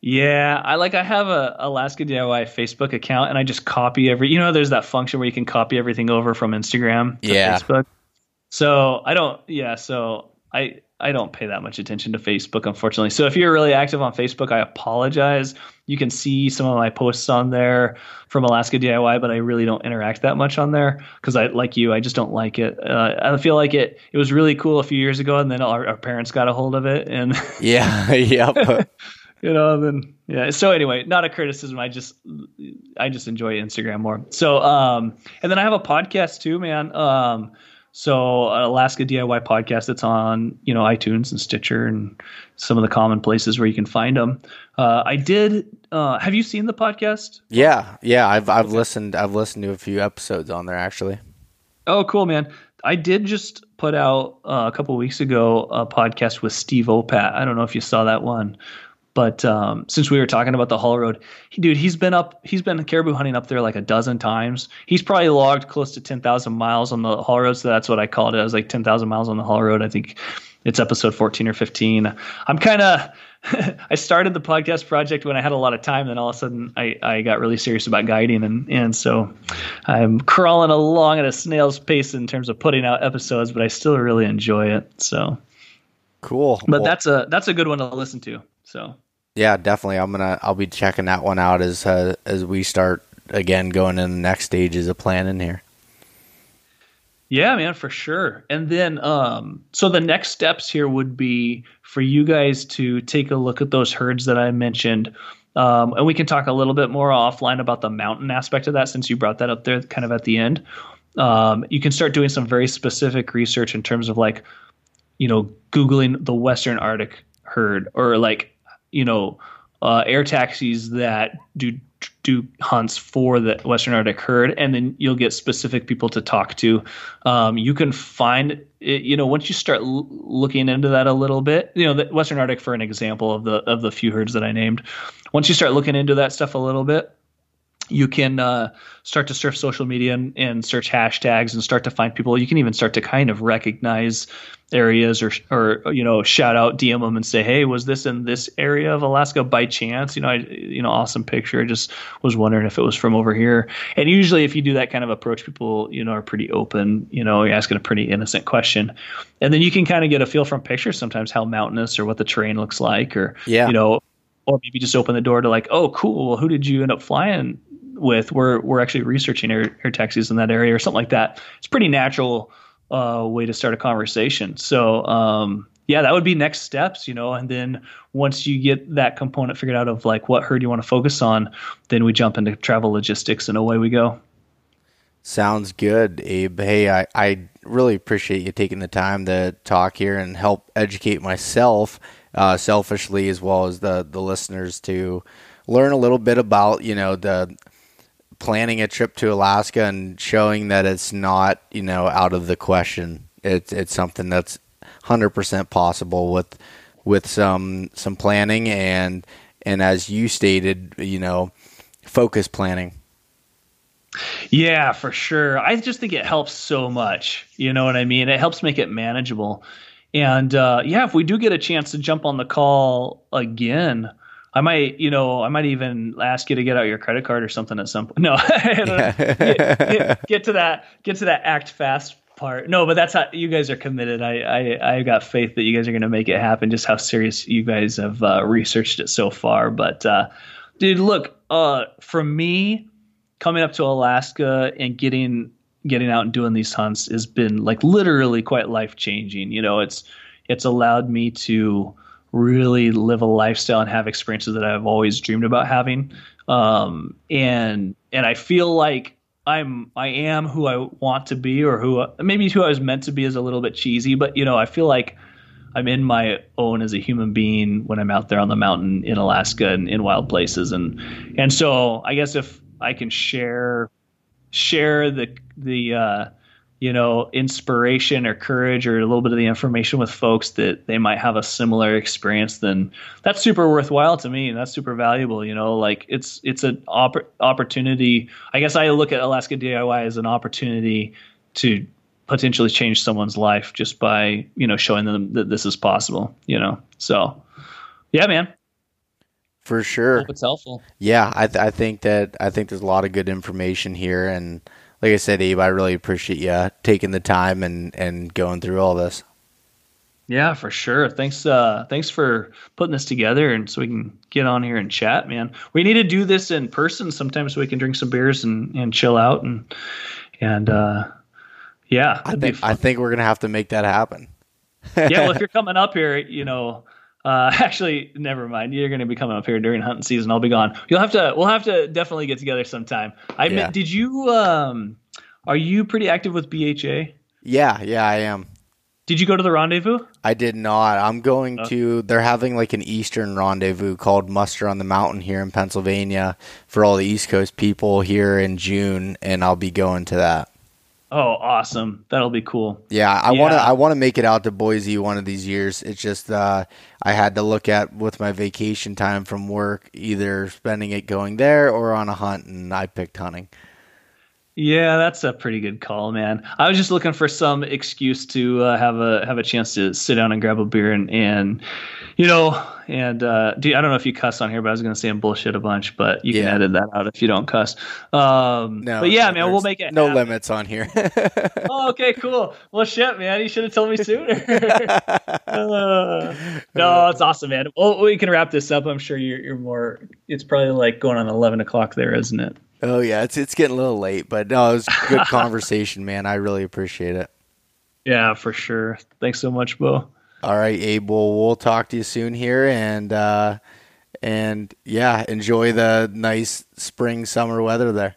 Yeah, I like I have a Alaska DIY Facebook account and I just copy every you know there's that function where you can copy everything over from Instagram to yeah. Facebook. So I don't. Yeah. So I I don't pay that much attention to Facebook, unfortunately. So if you're really active on Facebook, I apologize. You can see some of my posts on there from Alaska DIY, but I really don't interact that much on there because I like you. I just don't like it. Uh, I feel like it. It was really cool a few years ago, and then our, our parents got a hold of it, and yeah, yep. you know, then yeah. So anyway, not a criticism. I just I just enjoy Instagram more. So um, and then I have a podcast too, man. Um so Alaska DIY podcast that's on you know iTunes and Stitcher and some of the common places where you can find them. Uh, I did. Uh, have you seen the podcast? Yeah, yeah. I've I've okay. listened. I've listened to a few episodes on there actually. Oh, cool, man! I did just put out uh, a couple weeks ago a podcast with Steve Opat. I don't know if you saw that one. But um, since we were talking about the Haul Road, he, dude, he's been up, he's been caribou hunting up there like a dozen times. He's probably logged close to ten thousand miles on the Haul Road, so that's what I called it. I was like ten thousand miles on the Haul Road. I think it's episode fourteen or fifteen. I'm kind of, I started the podcast project when I had a lot of time. Then all of a sudden, I, I got really serious about guiding, and and so I'm crawling along at a snail's pace in terms of putting out episodes, but I still really enjoy it. So cool. But well, that's a that's a good one to listen to. So yeah, definitely. I'm gonna I'll be checking that one out as uh, as we start again going in the next stages of planning here. Yeah, man, for sure. And then, um, so the next steps here would be for you guys to take a look at those herds that I mentioned. Um, and we can talk a little bit more offline about the mountain aspect of that since you brought that up there kind of at the end. Um, you can start doing some very specific research in terms of like, you know, Googling the Western Arctic herd or like you know uh, air taxis that do do hunts for the Western Arctic herd, and then you'll get specific people to talk to. Um, you can find, it, you know, once you start l- looking into that a little bit, you know, the Western Arctic for an example of the of the few herds that I named. Once you start looking into that stuff a little bit, you can uh, start to surf social media and, and, search hashtags and start to find people. You can even start to kind of recognize areas or, or you know, shout out, DM them and say, hey, was this in this area of Alaska by chance? You know, I, you know, awesome picture. I just was wondering if it was from over here. And usually, if you do that kind of approach, people, you know, are pretty open. You know, you're asking a pretty innocent question, and then you can kind of get a feel from pictures sometimes how mountainous or what the terrain looks like, or yeah. you know, or maybe just open the door to like, oh, cool. Well, who did you end up flying with, we're we're actually researching air, air taxis in that area or something like that. It's pretty natural uh, way to start a conversation. So um, yeah, that would be next steps, you know. And then once you get that component figured out of like what herd you want to focus on, then we jump into travel logistics and away we go. Sounds good, Abe. Hey, I, I really appreciate you taking the time to talk here and help educate myself, uh, selfishly as well as the the listeners to learn a little bit about you know the planning a trip to Alaska and showing that it's not, you know, out of the question. It's it's something that's 100% possible with with some some planning and and as you stated, you know, focus planning. Yeah, for sure. I just think it helps so much. You know what I mean? It helps make it manageable. And uh, yeah, if we do get a chance to jump on the call again, I might, you know, I might even ask you to get out your credit card or something at some point. No, get, get, get, to that, get to that act fast part. No, but that's how you guys are committed. I, I, I got faith that you guys are going to make it happen. Just how serious you guys have uh, researched it so far. But, uh, dude, look, uh, for me, coming up to Alaska and getting getting out and doing these hunts has been like literally quite life changing. You know, it's it's allowed me to really live a lifestyle and have experiences that I've always dreamed about having. Um, and and I feel like I'm I am who I want to be or who maybe who I was meant to be is a little bit cheesy, but you know, I feel like I'm in my own as a human being when I'm out there on the mountain in Alaska and in wild places and and so I guess if I can share share the the uh, you know inspiration or courage or a little bit of the information with folks that they might have a similar experience then that's super worthwhile to me and that's super valuable you know like it's it's an opp- opportunity. I guess i look at alaska diy as an opportunity to potentially change someone's life just by you know showing them that this is possible you know so yeah man. For sure. Hope it's helpful. Yeah I, th- I think that i think there's a lot of good information here and like I said, Abe, I really appreciate you taking the time and, and going through all this. Yeah, for sure. Thanks, uh, thanks for putting this together, and so we can get on here and chat, man. We need to do this in person sometime, so we can drink some beers and, and chill out, and and uh, yeah, I think I think we're gonna have to make that happen. yeah, well, if you're coming up here, you know, uh, actually, never mind. You're going to be coming up here during hunting season. I'll be gone. You'll have to. We'll have to definitely get together sometime. I yeah. did you? Um, are you pretty active with BHA? Yeah, yeah, I am. Did you go to the rendezvous? I did not. I'm going oh. to. They're having like an Eastern rendezvous called Muster on the Mountain here in Pennsylvania for all the East Coast people here in June, and I'll be going to that. Oh, awesome! That'll be cool. Yeah, I yeah. want to. I want to make it out to Boise one of these years. It's just uh, I had to look at with my vacation time from work, either spending it going there or on a hunt, and I picked hunting. Yeah, that's a pretty good call, man. I was just looking for some excuse to uh, have a have a chance to sit down and grab a beer and and you know and uh, do, I don't know if you cuss on here, but I was going to say I'm bullshit a bunch, but you yeah. can edit that out if you don't cuss. Um, no, but yeah, man, we'll make it. No happen. limits on here. oh, okay, cool. Well, shit, man, you should have told me sooner. uh, no, it's awesome, man. Well, we can wrap this up. I'm sure you're, you're more. It's probably like going on 11 o'clock there, isn't it? Oh yeah, it's it's getting a little late, but no, it was good conversation, man. I really appreciate it. Yeah, for sure. Thanks so much, Beau. All right, Abe. Well, we'll talk to you soon here, and uh, and yeah, enjoy the nice spring summer weather there.